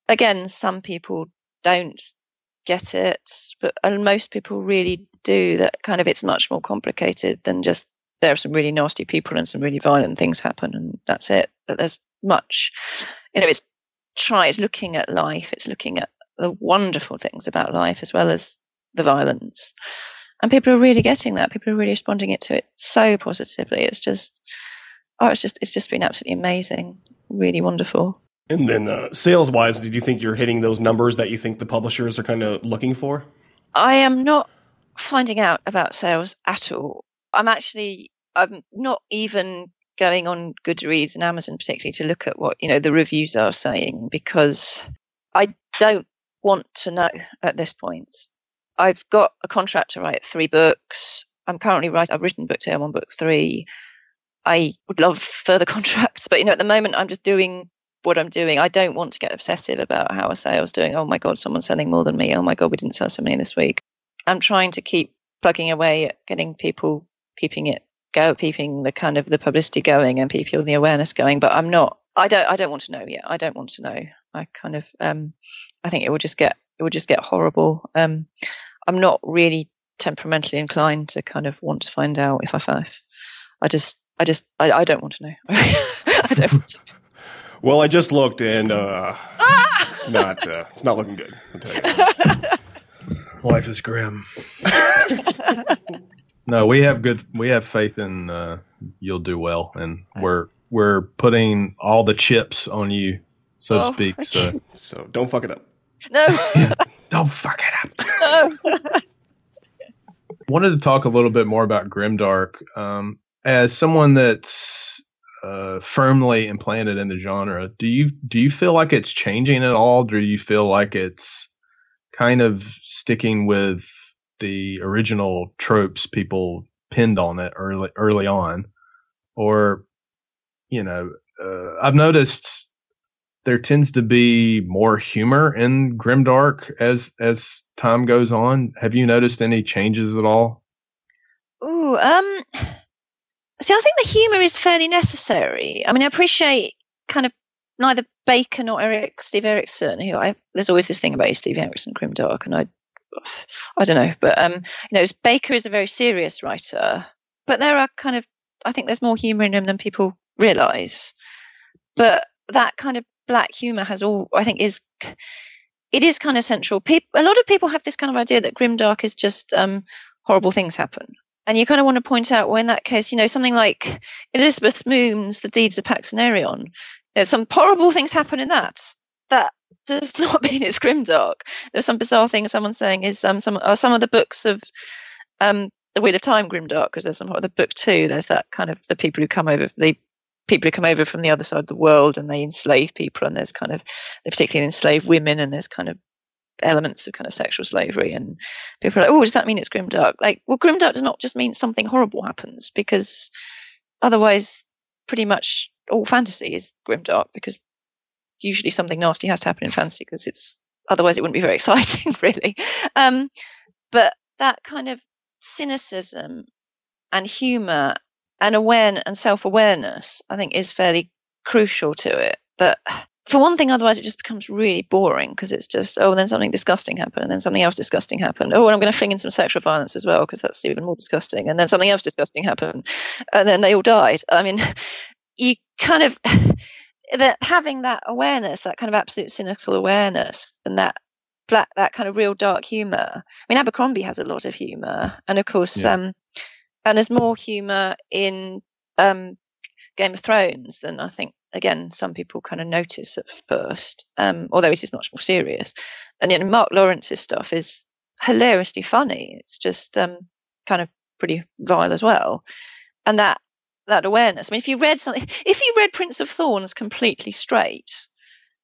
again, some people don't get it, but most people really do. That kind of it's much more complicated than just there are some really nasty people and some really violent things happen, and that's it. That there's much, you know, it's try it's looking at life it's looking at the wonderful things about life as well as the violence and people are really getting that. People are really responding it to it so positively. It's just oh it's just it's just been absolutely amazing. Really wonderful. And then uh, sales wise did you think you're hitting those numbers that you think the publishers are kind of looking for? I am not finding out about sales at all. I'm actually i'm not even going on Goodreads and Amazon particularly to look at what you know the reviews are saying because I don't want to know at this point. I've got a contract to write three books. I'm currently writing. I've written book two. I'm on book three. I would love further contracts, but you know, at the moment, I'm just doing what I'm doing. I don't want to get obsessive about how a sale's doing. Oh my god, someone's selling more than me. Oh my god, we didn't sell so many this week. I'm trying to keep plugging away at getting people keeping it go keeping the kind of the publicity going and people the awareness going but i'm not i don't i don't want to know yet i don't want to know i kind of um i think it will just get it will just get horrible um i'm not really temperamentally inclined to kind of want to find out if i find i just i just i, I don't want to know i don't want to well i just looked and uh ah! it's not uh, it's not looking good i'll tell you life is grim no, we have good. We have faith in uh, you'll do well, and we're we're putting all the chips on you, so oh, to speak. So so don't fuck it up. No, don't fuck it up. Wanted to talk a little bit more about Grimdark. Um, as someone that's uh, firmly implanted in the genre, do you do you feel like it's changing at all? Do you feel like it's kind of sticking with the original tropes people pinned on it early early on, or you know, uh, I've noticed there tends to be more humor in Grimdark as as time goes on. Have you noticed any changes at all? Ooh, um, see, I think the humor is fairly necessary. I mean, I appreciate kind of neither Bakker nor Eric Steve Erikson. Who I there's always this thing about Steve Erikson Grimdark, and I I don't know, but um, you know, Bakker is a very serious writer, but there are kind of I think there's more humour in him than people realise. But that kind of black humour has all I think is it is kind of central. People, a lot of people have this kind of idea that grimdark is just um, horrible things happen, and you kind of want to point out, well, in that case, you know, something like Elizabeth Moon's The Deeds of Paksenarrion, you know, some horrible things happen in that. That does not mean it's grimdark. There's some bizarre thing someone's saying is um, some are some of the books of um, the Wheel of Time grimdark because there's some of the book too. There's that kind of the people who come over the people who come over from the other side of the world and they enslave people and there's kind of they particularly enslave women and there's kind of elements of kind of sexual slavery and people are like oh does that mean it's grimdark like well grimdark does not just mean something horrible happens because otherwise pretty much all fantasy is grimdark because usually something nasty has to happen in fantasy because it's otherwise it wouldn't be very exciting, really. Um, but that kind of cynicism and humor and awareness and self-awareness, I think, is fairly crucial to it. That for one thing, otherwise it just becomes really boring because it's just oh, then something disgusting happened, and then something else disgusting happened. Oh, and I'm going to fling in some sexual violence as well because that's even more disgusting. And then something else disgusting happened, and then they all died. I mean, you kind of that having that awareness, that kind of absolute cynical awareness, and that black, that kind of real dark humor. I mean, Abercrombie has a lot of humor, and of course, yeah. um, and there's more humor in um, Game of Thrones than I think. Again, some people kind of notice at first, um, although it is much more serious. And you know, Mark Lawrence's stuff is hilariously funny. It's just um, kind of pretty vile as well. And that that awareness. I mean, if you read something, if you read Prince of Thorns completely straight,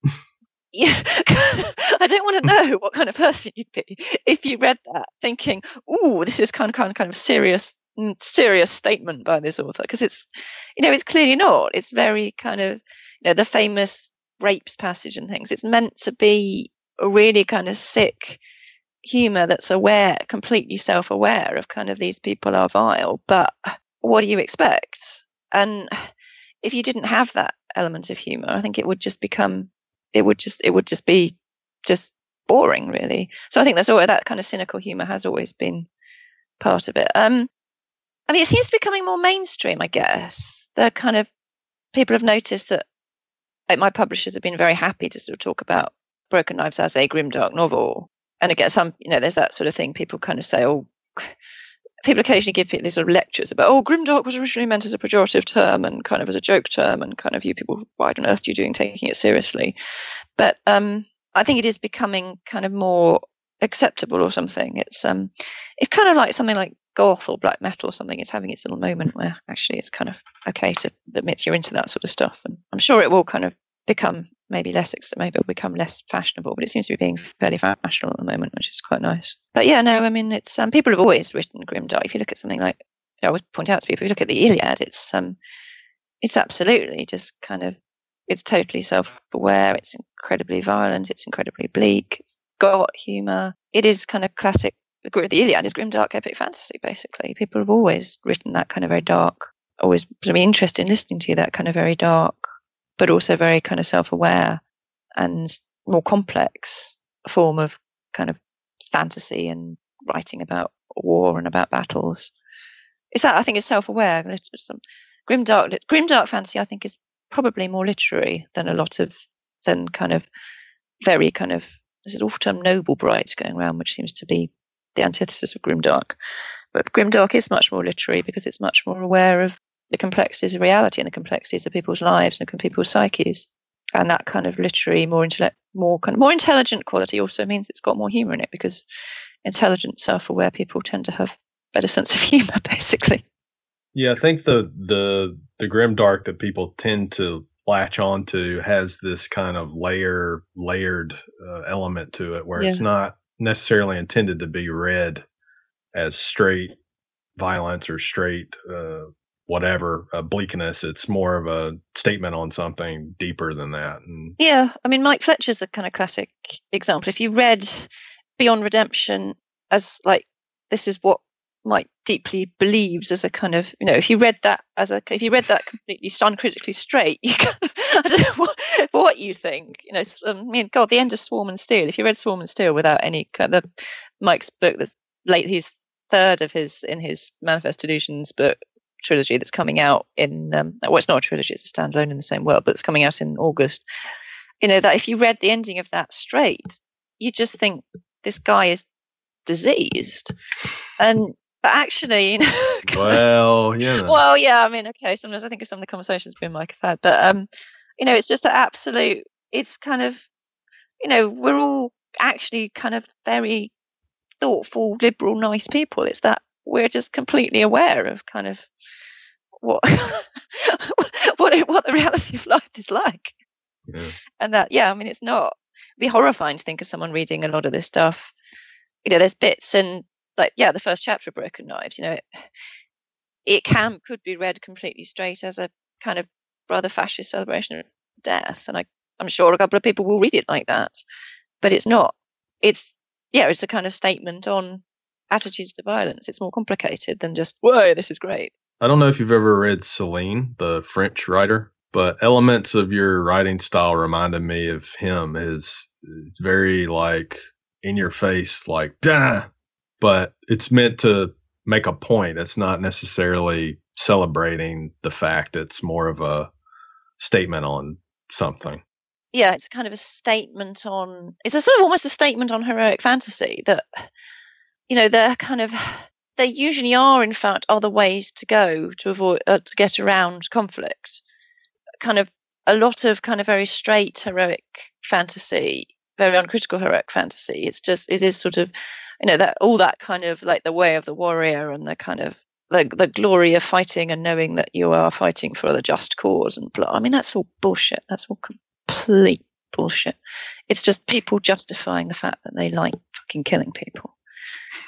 yeah, I don't want to know what kind of person you'd be if you read that thinking, "Oh, this is kind of kind of kind of serious serious statement by this author," because it's, you know, it's clearly not. It's very kind of, you know, the famous rapes passage and things. It's meant to be a really kind of sick humor that's aware, completely self-aware of kind of these people are vile, but what do you expect? And if you didn't have that element of humor, I think it would just become, it would just, it would just be just boring, really. So I think that's all that kind of cynical humor has always been part of it. Um, I mean, it seems to be becoming more mainstream, I guess. The kind of people have noticed that like my publishers have been very happy to sort of talk about Broken Knives as a grimdark novel. And again, some, you know, there's that sort of thing. People kind of say, oh, people occasionally give these sort of lectures about, oh, grimdark was originally meant as a pejorative term and kind of as a joke term, and kind of you people, why on earth are you doing taking it seriously? But um, I think it is becoming kind of more acceptable or something. It's um, it's kind of like something like goth or black metal or something. It's having its little moment where actually it's kind of okay to admit you're into that sort of stuff, and I'm sure it will kind of become maybe less maybe it'll become less fashionable but it seems to be being fairly fashionable at the moment which is quite nice. But yeah no i mean it's um, people have always written grimdark if you look at something like i always point out to people if you look at the iliad it's um it's absolutely just kind of it's totally self-aware it's incredibly violent it's incredibly bleak it's got humor. It is kind of classic the iliad is grim, dark epic fantasy basically people have always written that kind of very dark always been interested in listening to that kind of very dark but also very kind of self-aware and more complex form of kind of fantasy and writing about war and about battles. Is that I think is self-aware. Some grimdark grimdark fantasy I think is probably more literary than a lot of than kind of very kind of this is awful term noble bright going around, which seems to be the antithesis of grimdark. But grimdark is much more literary because it's much more aware of the complexities of reality and the complexities of people's lives and people's psyches. And that kind of literary, more intellect, more kind of more intelligent quality also means it's got more humor in it because intelligent, self-aware people tend to have better sense of humor, basically. Yeah, I think the the the grim dark that people tend to latch onto has this kind of layer layered uh, element to it, where yeah. it's not necessarily intended to be read as straight violence or straight uh, whatever bleakness. It's more of a statement on something deeper than that. And yeah, I mean, Mike Fletcher's a kind of classic example. If you read Beyond Redemption as like this is what Mike deeply believes as a kind of you know if you read that as a if you read that completely uncritically straight you of, I don't know what, what you think you know um, I mean God the end of Swarm and Steel if you read Swarm and Steel without any kind of Mike's book that's late he's third of his in his Manifest Delusions book trilogy that's coming out in um, well, it's not a trilogy; it's a standalone in the same world, but it's coming out in August. You know that if you read the ending of that straight, you just think this guy is diseased, and but actually, you know, well, yeah, well, yeah. I mean, okay. Sometimes I think of some of the conversations being Mike have had, but um, you know, it's just an absolute. It's kind of, you know, we're all actually kind of very thoughtful, liberal, nice people. It's that we're just completely aware of kind of what what what the reality of life is like. Yeah. And that, yeah, I mean, it's not it'd be horrifying to think of someone reading a lot of this stuff. You know, there's bits and like, yeah, the first chapter of Broken Knives. You know, it, it can could be read completely straight as a kind of rather fascist celebration of death, and I, I'm sure a couple of people will read it like that, but it's not. It's yeah, it's a kind of statement on attitudes to violence. It's more complicated than just, whoa, this is great. I don't know if you've ever read Celine, the French writer, but elements of your writing style reminded me of him. Is very like in your face, like Dah! But it's meant to make a point. It's not necessarily celebrating the fact. It's more of a statement on something. Yeah, it's kind of a statement on. It's a sort of almost a statement on heroic fantasy that you know, they're kind of there usually are, in fact, other ways to go to avoid uh, to get around conflict. Kind of a lot of kind of very straight heroic fantasy very uncritical heroic fantasy. It's just it is sort of you know that all that kind of like the way of the warrior and the kind of the the glory of fighting and knowing that you are fighting for the just cause and blah. I mean that's all bullshit. That's all complete bullshit. It's just people justifying the fact that they like fucking killing people.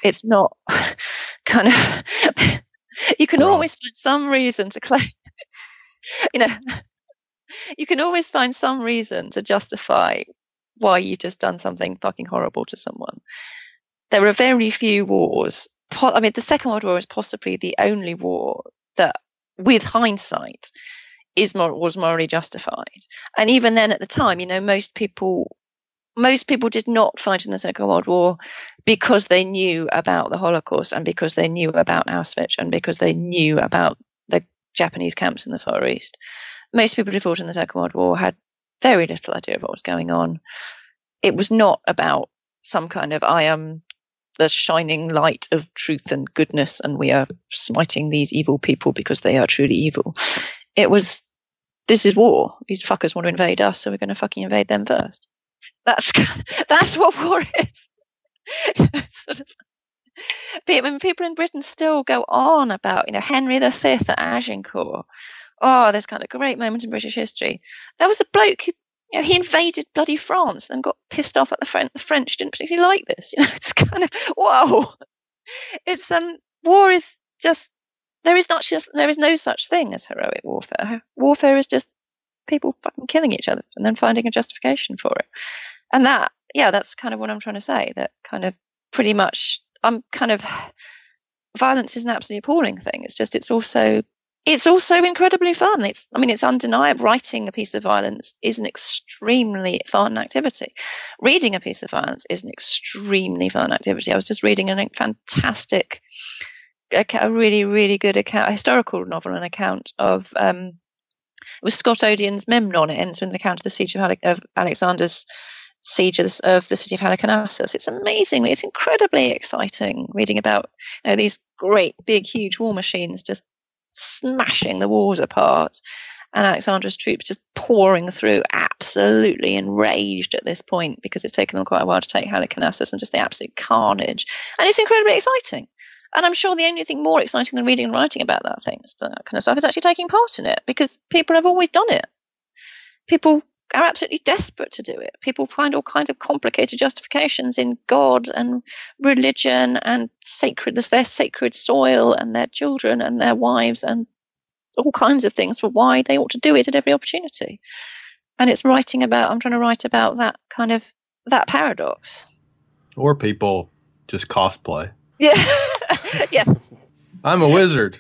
It's not kind of you can always find some reason to claim you know you can always find some reason to justify why you just done something fucking horrible to someone. There are very few wars. I mean, the Second World War is possibly the only war that, with hindsight, is more, was morally justified. And even then, at the time, you know, most people most people did not fight in the Second World War because they knew about the Holocaust and because they knew about Auschwitz and because they knew about the Japanese camps in the Far East. Most people who fought in the Second World War had very little idea of what was going on. It was not about some kind of I am the shining light of truth and goodness, and we are smiting these evil people because they are truly evil. It was this is war. These fuckers want to invade us, so we're going to fucking invade them first. That's that's what war is. sort of, when people in Britain still go on about, you know, Henry V at Agincourt, oh, this kind of a great moment in British history. There was a bloke who, you know, he invaded bloody France and got pissed off at the French. The French didn't particularly like this. You know, it's kind of whoa. It's um, war is just there is not just there is no such thing as heroic warfare. Warfare is just people fucking killing each other and then finding a justification for it. And that, yeah, that's kind of what I'm trying to say. That kind of pretty much, I'm kind of violence is an absolutely appalling thing. It's just it's also it's also incredibly fun. It's, I mean, it's undeniable. Writing a piece of violence is an extremely fun activity. Reading a piece of violence is an extremely fun activity. I was just reading a fantastic, a really, really good account, a historical novel, an account of, um, it was Scott Oden's Memnon. It ends with an account of the siege of, of Alexander's siege of the, of the, city of Halicarnassus. It's amazing. It's incredibly exciting reading about you know, these great, big, huge war machines just smashing the walls apart. And Alexandra's troops just pouring through, absolutely enraged at this point because it's taken them quite a while to take Halicarnassus and just the absolute carnage. And it's incredibly exciting. And I'm sure the only thing more exciting than reading and writing about that thing, that kind of stuff, is actually taking part in it because people have always done it. People are absolutely desperate to do it. People find all kinds of complicated justifications in God and religion and sacred, their sacred soil and their children and their wives and all kinds of things for why they ought to do it at every opportunity. And it's writing about, I'm trying to write about that kind of, that paradox. Or people just cosplay. Yeah. yes. I'm a wizard.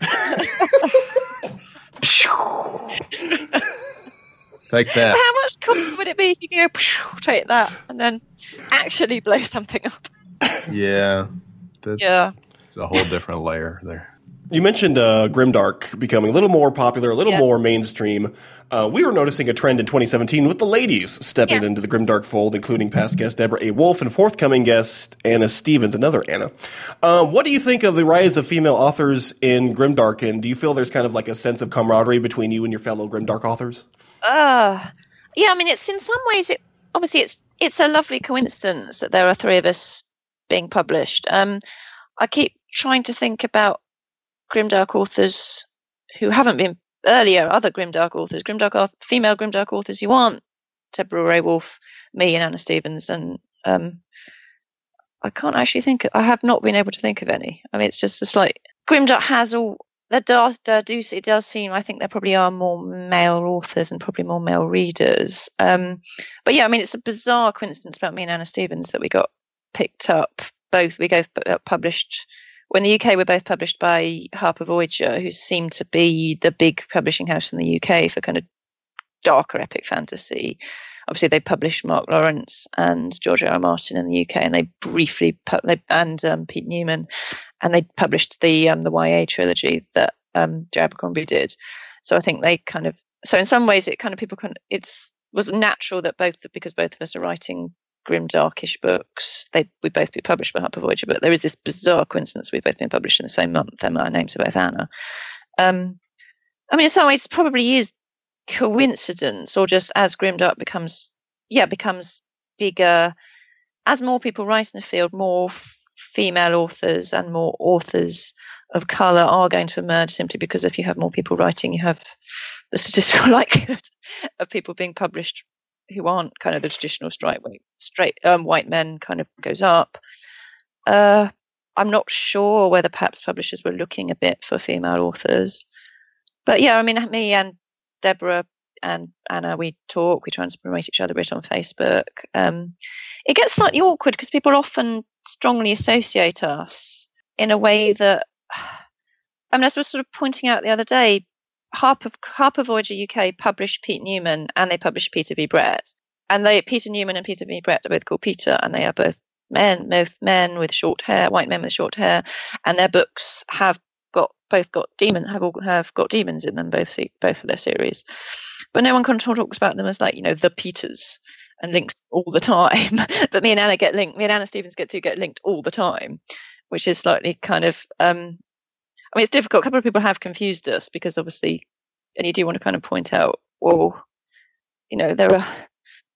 Take that. How much cooler would it be if you go take that and then actually blow something up? Yeah. yeah. It's a whole different layer there. You mentioned uh, Grimdark becoming a little more popular, a little yeah. more mainstream. Uh, we were noticing a trend in 2017 with the ladies stepping yeah. into the Grimdark fold, including past guest Deborah A. Wolf and forthcoming guest Anna Stephens, another Anna. Uh, what do you think of the rise of female authors in Grimdark, and do you feel there's kind of like a sense of camaraderie between you and your fellow Grimdark authors? Uh, yeah, I mean, it's in some ways, it obviously it's it's a lovely coincidence that there are three of us being published. Um, I keep trying to think about grimdark authors who haven't been earlier, other grimdark authors, grimdark female grimdark authors who aren't Deborah A. Wolf, me, and Anna Stephens, and um, I can't actually think. I have not been able to think of any. I mean, it's just a slight. Grimdark has all that does, does it does seem I think there probably are more male authors and probably more male readers. Um, but yeah, I mean it's a bizarre coincidence about me and Anna Stephens that we got picked up both. We both published when the UK were both published by Harper Voyager, who seemed to be the big publishing house in the UK for kind of darker epic fantasy. Obviously, they published Mark Lawrence and George R. R. Martin in the UK, and they briefly they, and um, Pete Newman, and they published the um, the YA trilogy that um, Joe Abercrombie did. So I think they kind of so in some ways it kind of people can it's was natural that both because both of us are writing grim darkish books. They would both be published by Harper Voyager, but there is this bizarre coincidence we've both been published in the same month, and our names are both Anna. Um, I mean, in some ways, probably is coincidence, or just as grimdark becomes, yeah, becomes bigger. As more people write in the field, more female authors and more authors of color are going to emerge simply because if you have more people writing, you have the statistical likelihood of people being published who aren't kind of the traditional straight straight um, white men kind of goes up. Uh, I'm not sure whether perhaps publishers were looking a bit for female authors, but yeah, I mean, me and Deborah and Anna, we talk, we try and promote each other a bit on Facebook. Um, it gets slightly awkward because people often strongly associate us in a way that, I mean, as we were sort of pointing out the other day, Harper, Harper Voyager UK published Pete Newman and they published Peter V. Brett. And they, Peter Newman and Peter V. Brett are both called Peter, and they are both men, both men with short hair, white men with short hair, and their books have got both got demon have all have got demons in them both both of their series, but no one kind of talks about them as like you know the Peters and links all the time. but me and Anna get linked. Me and Anna Stephens get to get linked all the time, which is slightly kind of. um I mean, it's difficult. A couple of people have confused us because obviously, and you do want to kind of point out, well, you know, there are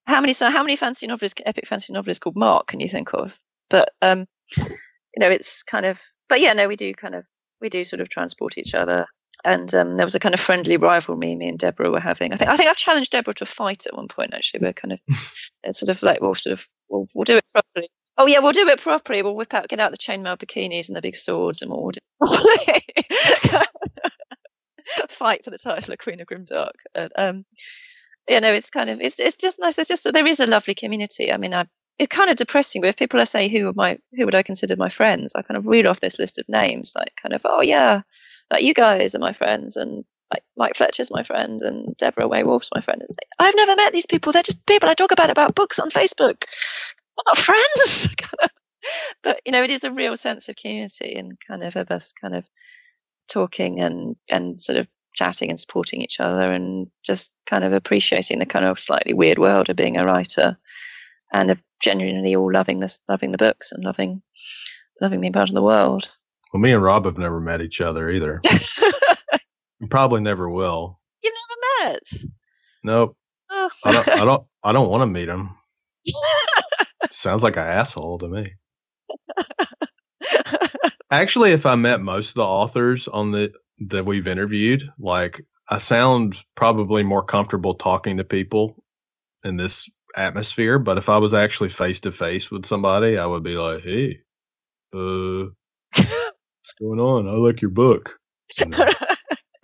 how many so how many fantasy novelists, epic fantasy novelists called Mark can you think of? But um, you know, it's kind of. But yeah, no, we do kind of we do sort of transport each other. And um, there was a kind of friendly rivalry me and Deborah were having. I think I think I've challenged Deborah to a fight at one point. Actually, we're kind of sort of like we'll sort of we'll, we'll do it properly. Oh yeah, we'll do it properly. We'll whip out, get out the chainmail bikinis and the big swords, and we'll fight for the title of Queen of Grimdark. And, um, you know, it's kind of it's it's just nice. There's just there is a lovely community. I mean, I it's kind of depressing. But if people are saying who are my who would I consider my friends, I kind of read off this list of names, like kind of oh yeah, like you guys are my friends, and like Mike Fletcher's my friend, and Deborah A. Wolf's my friend. I've never met these people. They're just people I talk about about books on Facebook. Not friends. but you know, it is a real sense of community and kind of of us kind of talking and and sort of chatting and supporting each other and just kind of appreciating the kind of slightly weird world of being a writer and of genuinely all loving this, loving the books and loving, loving being part of the world. Well, me and Rob have never met each other either. Probably never will. You've never met? Nope. Oh. I don't. I don't. I don't want to meet him. Sounds like an asshole to me. Actually, if I met most of the authors on the that we've interviewed, like I sound probably more comfortable talking to people in this atmosphere. But if I was actually face to face with somebody, I would be like, "Hey, uh, what's going on? I like your book."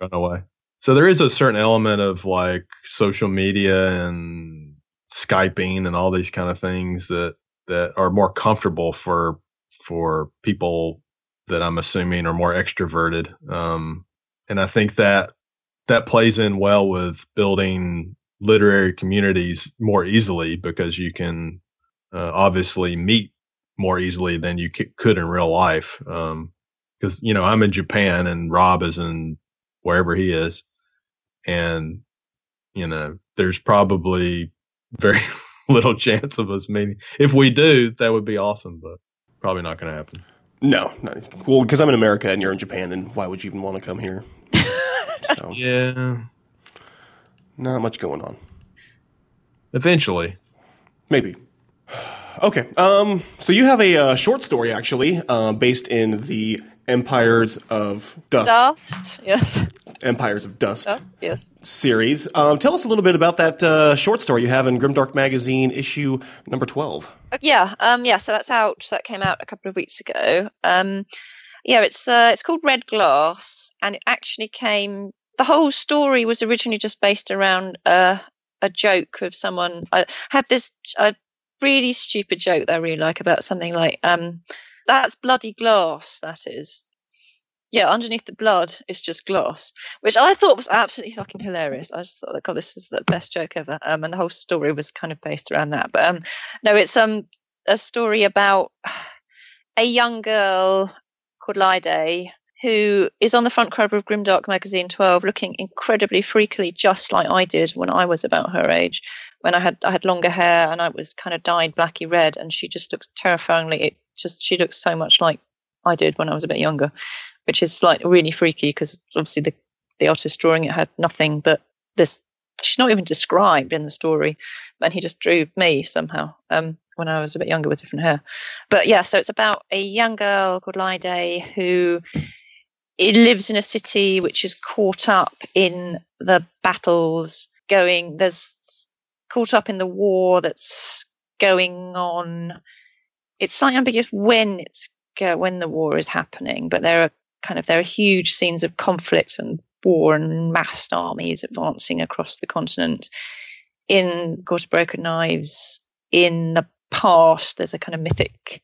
run away. So there is a certain element of like social media and skyping and all these kind of things that that are more comfortable for for people that I'm assuming are more extroverted. Um, and I think that that plays in well with building literary communities more easily because you can uh, obviously meet more easily than you c- could in real life. Because um, you know I'm in Japan and Rob is in wherever he is, and you know there's probably very little chance of us meeting. If we do, that would be awesome, but probably not going to happen. No, not well because I'm in America and you're in Japan, and why would you even want to come here? So yeah, not much going on. Eventually, maybe. Okay, um, so you have a uh, short story actually, uh, based in the Empires of Dust. Dust, yes. Empires of Dust, Dust yes. series. Um, tell us a little bit about that uh, short story you have in Grimdark Magazine, issue number twelve. Uh, yeah, um, yeah. So that's out. That came out a couple of weeks ago. Um, yeah, it's uh, it's called Red Glass, and it actually came the whole story was originally just based around uh, a joke of someone. I had this a really stupid joke that I really like about something like, um, "That's bloody glass." That is. Yeah, underneath the blood is just glass, which I thought was absolutely fucking hilarious. I just thought, like, "God, this is the best joke ever." Um, and the whole story was kind of based around that. But um, no, it's um a story about a young girl called Lide who is on the front cover of Grimdark magazine 12 looking incredibly freakily just like I did when I was about her age when I had I had longer hair and I was kind of dyed blacky red and she just looks terrifyingly just she looks so much like I did when I was a bit younger which is like really freaky because obviously the the artist drawing it had nothing but this she's not even described in the story, and he just drew me somehow um, when I was a bit younger with different hair. But yeah, so it's about a young girl called Lyde who it lives in a city which is caught up in the battles going. There's caught up in the war that's going on. It's slightly ambiguous when it's when the war is happening, but there are kind of there are huge scenes of conflict and war and massed armies advancing across the continent. In Court of Broken Knives, in the past, there's a kind of mythic,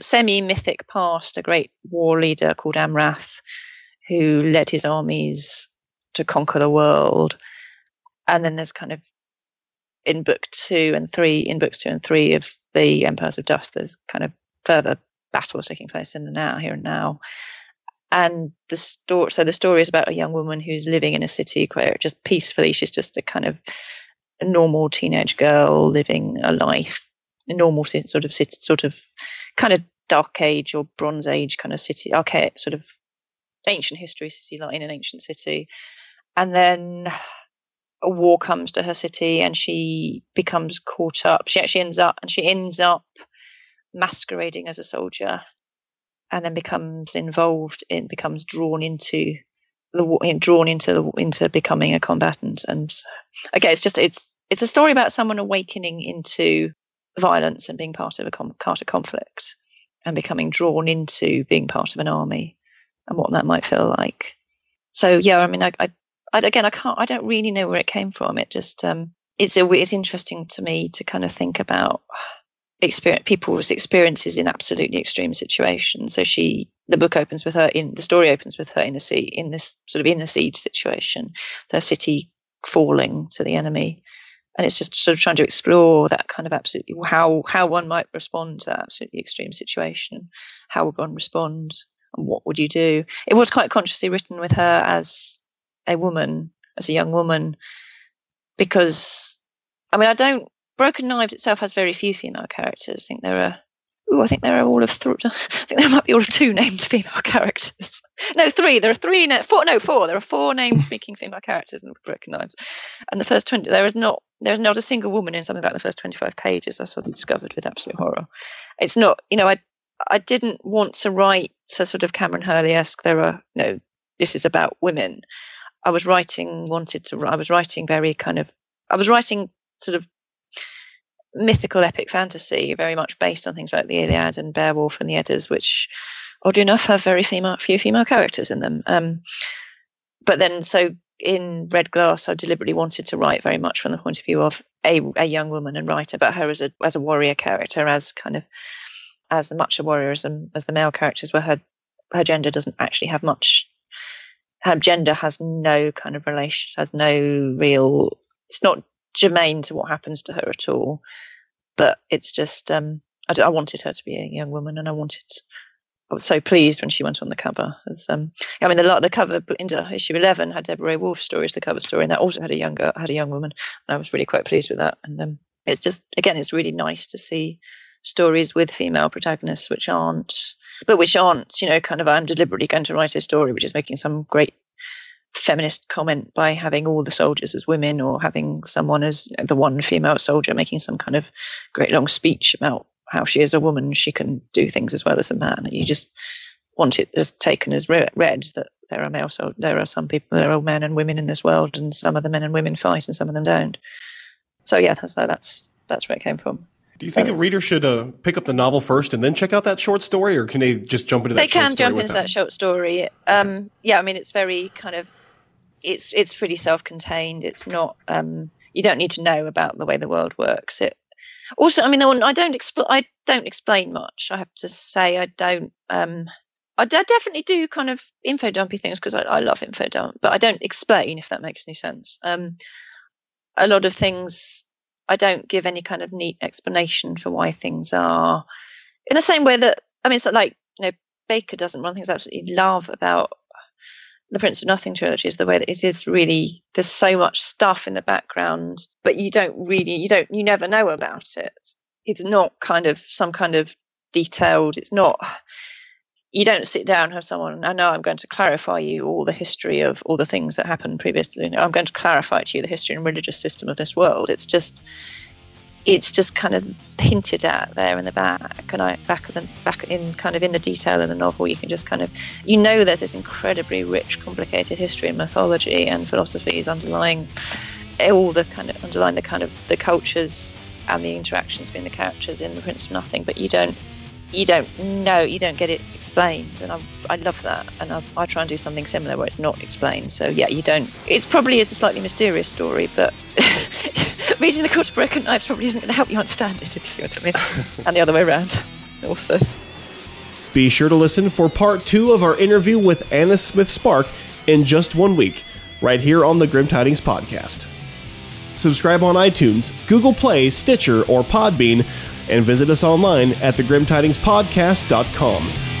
semi-mythic past, a great war leader called Amrath, who led his armies to conquer the world. And then there's kind of in book two and three, in books two and three of the Empires of Dust, there's kind of further battles taking place in the now, here and now. And the story so the story is about a young woman who's living in a city where just peacefully she's just a kind of normal teenage girl living a life a normal sort of city sort of kind of dark age or bronze age kind of city archaic sort of ancient history city like in an ancient city. And then a war comes to her city and she becomes caught up. She actually ends up and she ends up masquerading as a soldier and then becomes involved in becomes drawn into the war drawn into the into becoming a combatant. And okay it's just it's it's a story about someone awakening into violence and being part of a com- part of conflict and becoming drawn into being part of an army and what that might feel like. So yeah i mean i, I, I again i can't i don't really know where it came from it just um it's a it's interesting to me to kind of think about experience people's experiences in absolutely extreme situations. So she, the book opens with her in the story opens with her in a sea in this sort of in a siege situation, their city falling to the enemy, and it's just sort of trying to explore that kind of absolutely how how one might respond to that absolutely extreme situation, how would one respond, and what would you do? It was quite consciously written with her as a woman, as a young woman, because I mean I don't Broken Knives itself has very few female characters. I think there are. Oh, I think there are all of three. I think there might be all of two named female characters. no, three. There are three. four. No, four. There are four named speaking female characters in Broken Knives, and the first twenty. There is not. There is not a single woman in something like the first twenty-five pages. I suddenly discovered with absolute horror. It's not. You know, I. I didn't want to write a sort of Kameron Hurley esque. There are no. This is about women. I was writing. Wanted to. I was writing very kind of. I was writing sort of mythical epic fantasy, very much based on things like the Iliad and Beowulf and the Eddas, which, oddly enough, have very female, few female characters in them. Um, but then, so in Red Glass, I deliberately wanted to write very much from the point of view of a, a young woman and write about her as a as a warrior character, as kind of as much a warrior as, a, as the male characters, where her her gender doesn't actually have much. Her gender has no kind of relation, has no real. It's not germane to what happens to her at all. But it's just, um, I, I wanted her to be a young woman, and I wanted. I was so pleased when she went on the cover. As, um, I mean, the the cover issue eleven had Deborah A. Wolf stories, the cover story, and that also had a younger had a young woman, and I was really quite pleased with that. And um, it's just again, it's really nice to see stories with female protagonists which aren't, but which aren't, you know, kind of I'm deliberately going to write a story which is making some great feminist comment by having all the soldiers as women or having someone as the one female soldier making some kind of great long speech about how she is a woman she can do things as well as a man. You just want it as taken as read that there are male so there are some people there are men and women in this world and some of the men and women fight and some of them don't. So yeah that's that's that's where it came from do you think a reader should uh, pick up the novel first and then check out that short story, or can they just jump into that? They can jump into that short story. Um, yeah, I mean, it's very kind of it's it's pretty self-contained. It's not um, you don't need to know about the way the world works. It also, I mean, I don't expl- I don't explain much. I have to say, I don't. Um, I, d- I definitely do kind of info dumpy things because I, I, love info dump, but I don't explain if that makes any sense. Um, a lot of things I don't give any kind of neat explanation for why things are in the same way that I mean, it's like you know, Bakker doesn't. One the things I absolutely love about the Prince of Nothing trilogy is the way that it is really there's so much stuff in the background, but you don't really you don't you never know about it. It's not kind of some kind of detailed. It's not you don't sit down and have someone i know i'm going to clarify you all the history of all the things that happened previously. I'm going to clarify to you the history and religious system of this world. It's just it's just kind of hinted at there in the back and I back the back in kind of in the detail in the novel you can just kind of you know there's this incredibly rich complicated history and mythology and philosophies underlying all the kind of underlying the kind of the cultures and the interactions between the characters in the Prince of Nothing but you don't you don't know, you don't get it explained, and I, I love that. And I, I, try and do something similar where it's not explained. So yeah, you don't. It's probably is a slightly mysterious story, but reading the Court of Broken Knives probably isn't going to help you understand it, if you see what I mean. and the other way around, also. Be sure to listen for part two of our interview with Anna Smith Spark in just one week, right here on the Grim Tidings podcast. Subscribe on iTunes, Google Play, Stitcher, or Podbean and visit us online at thegrimtidingspodcast.com.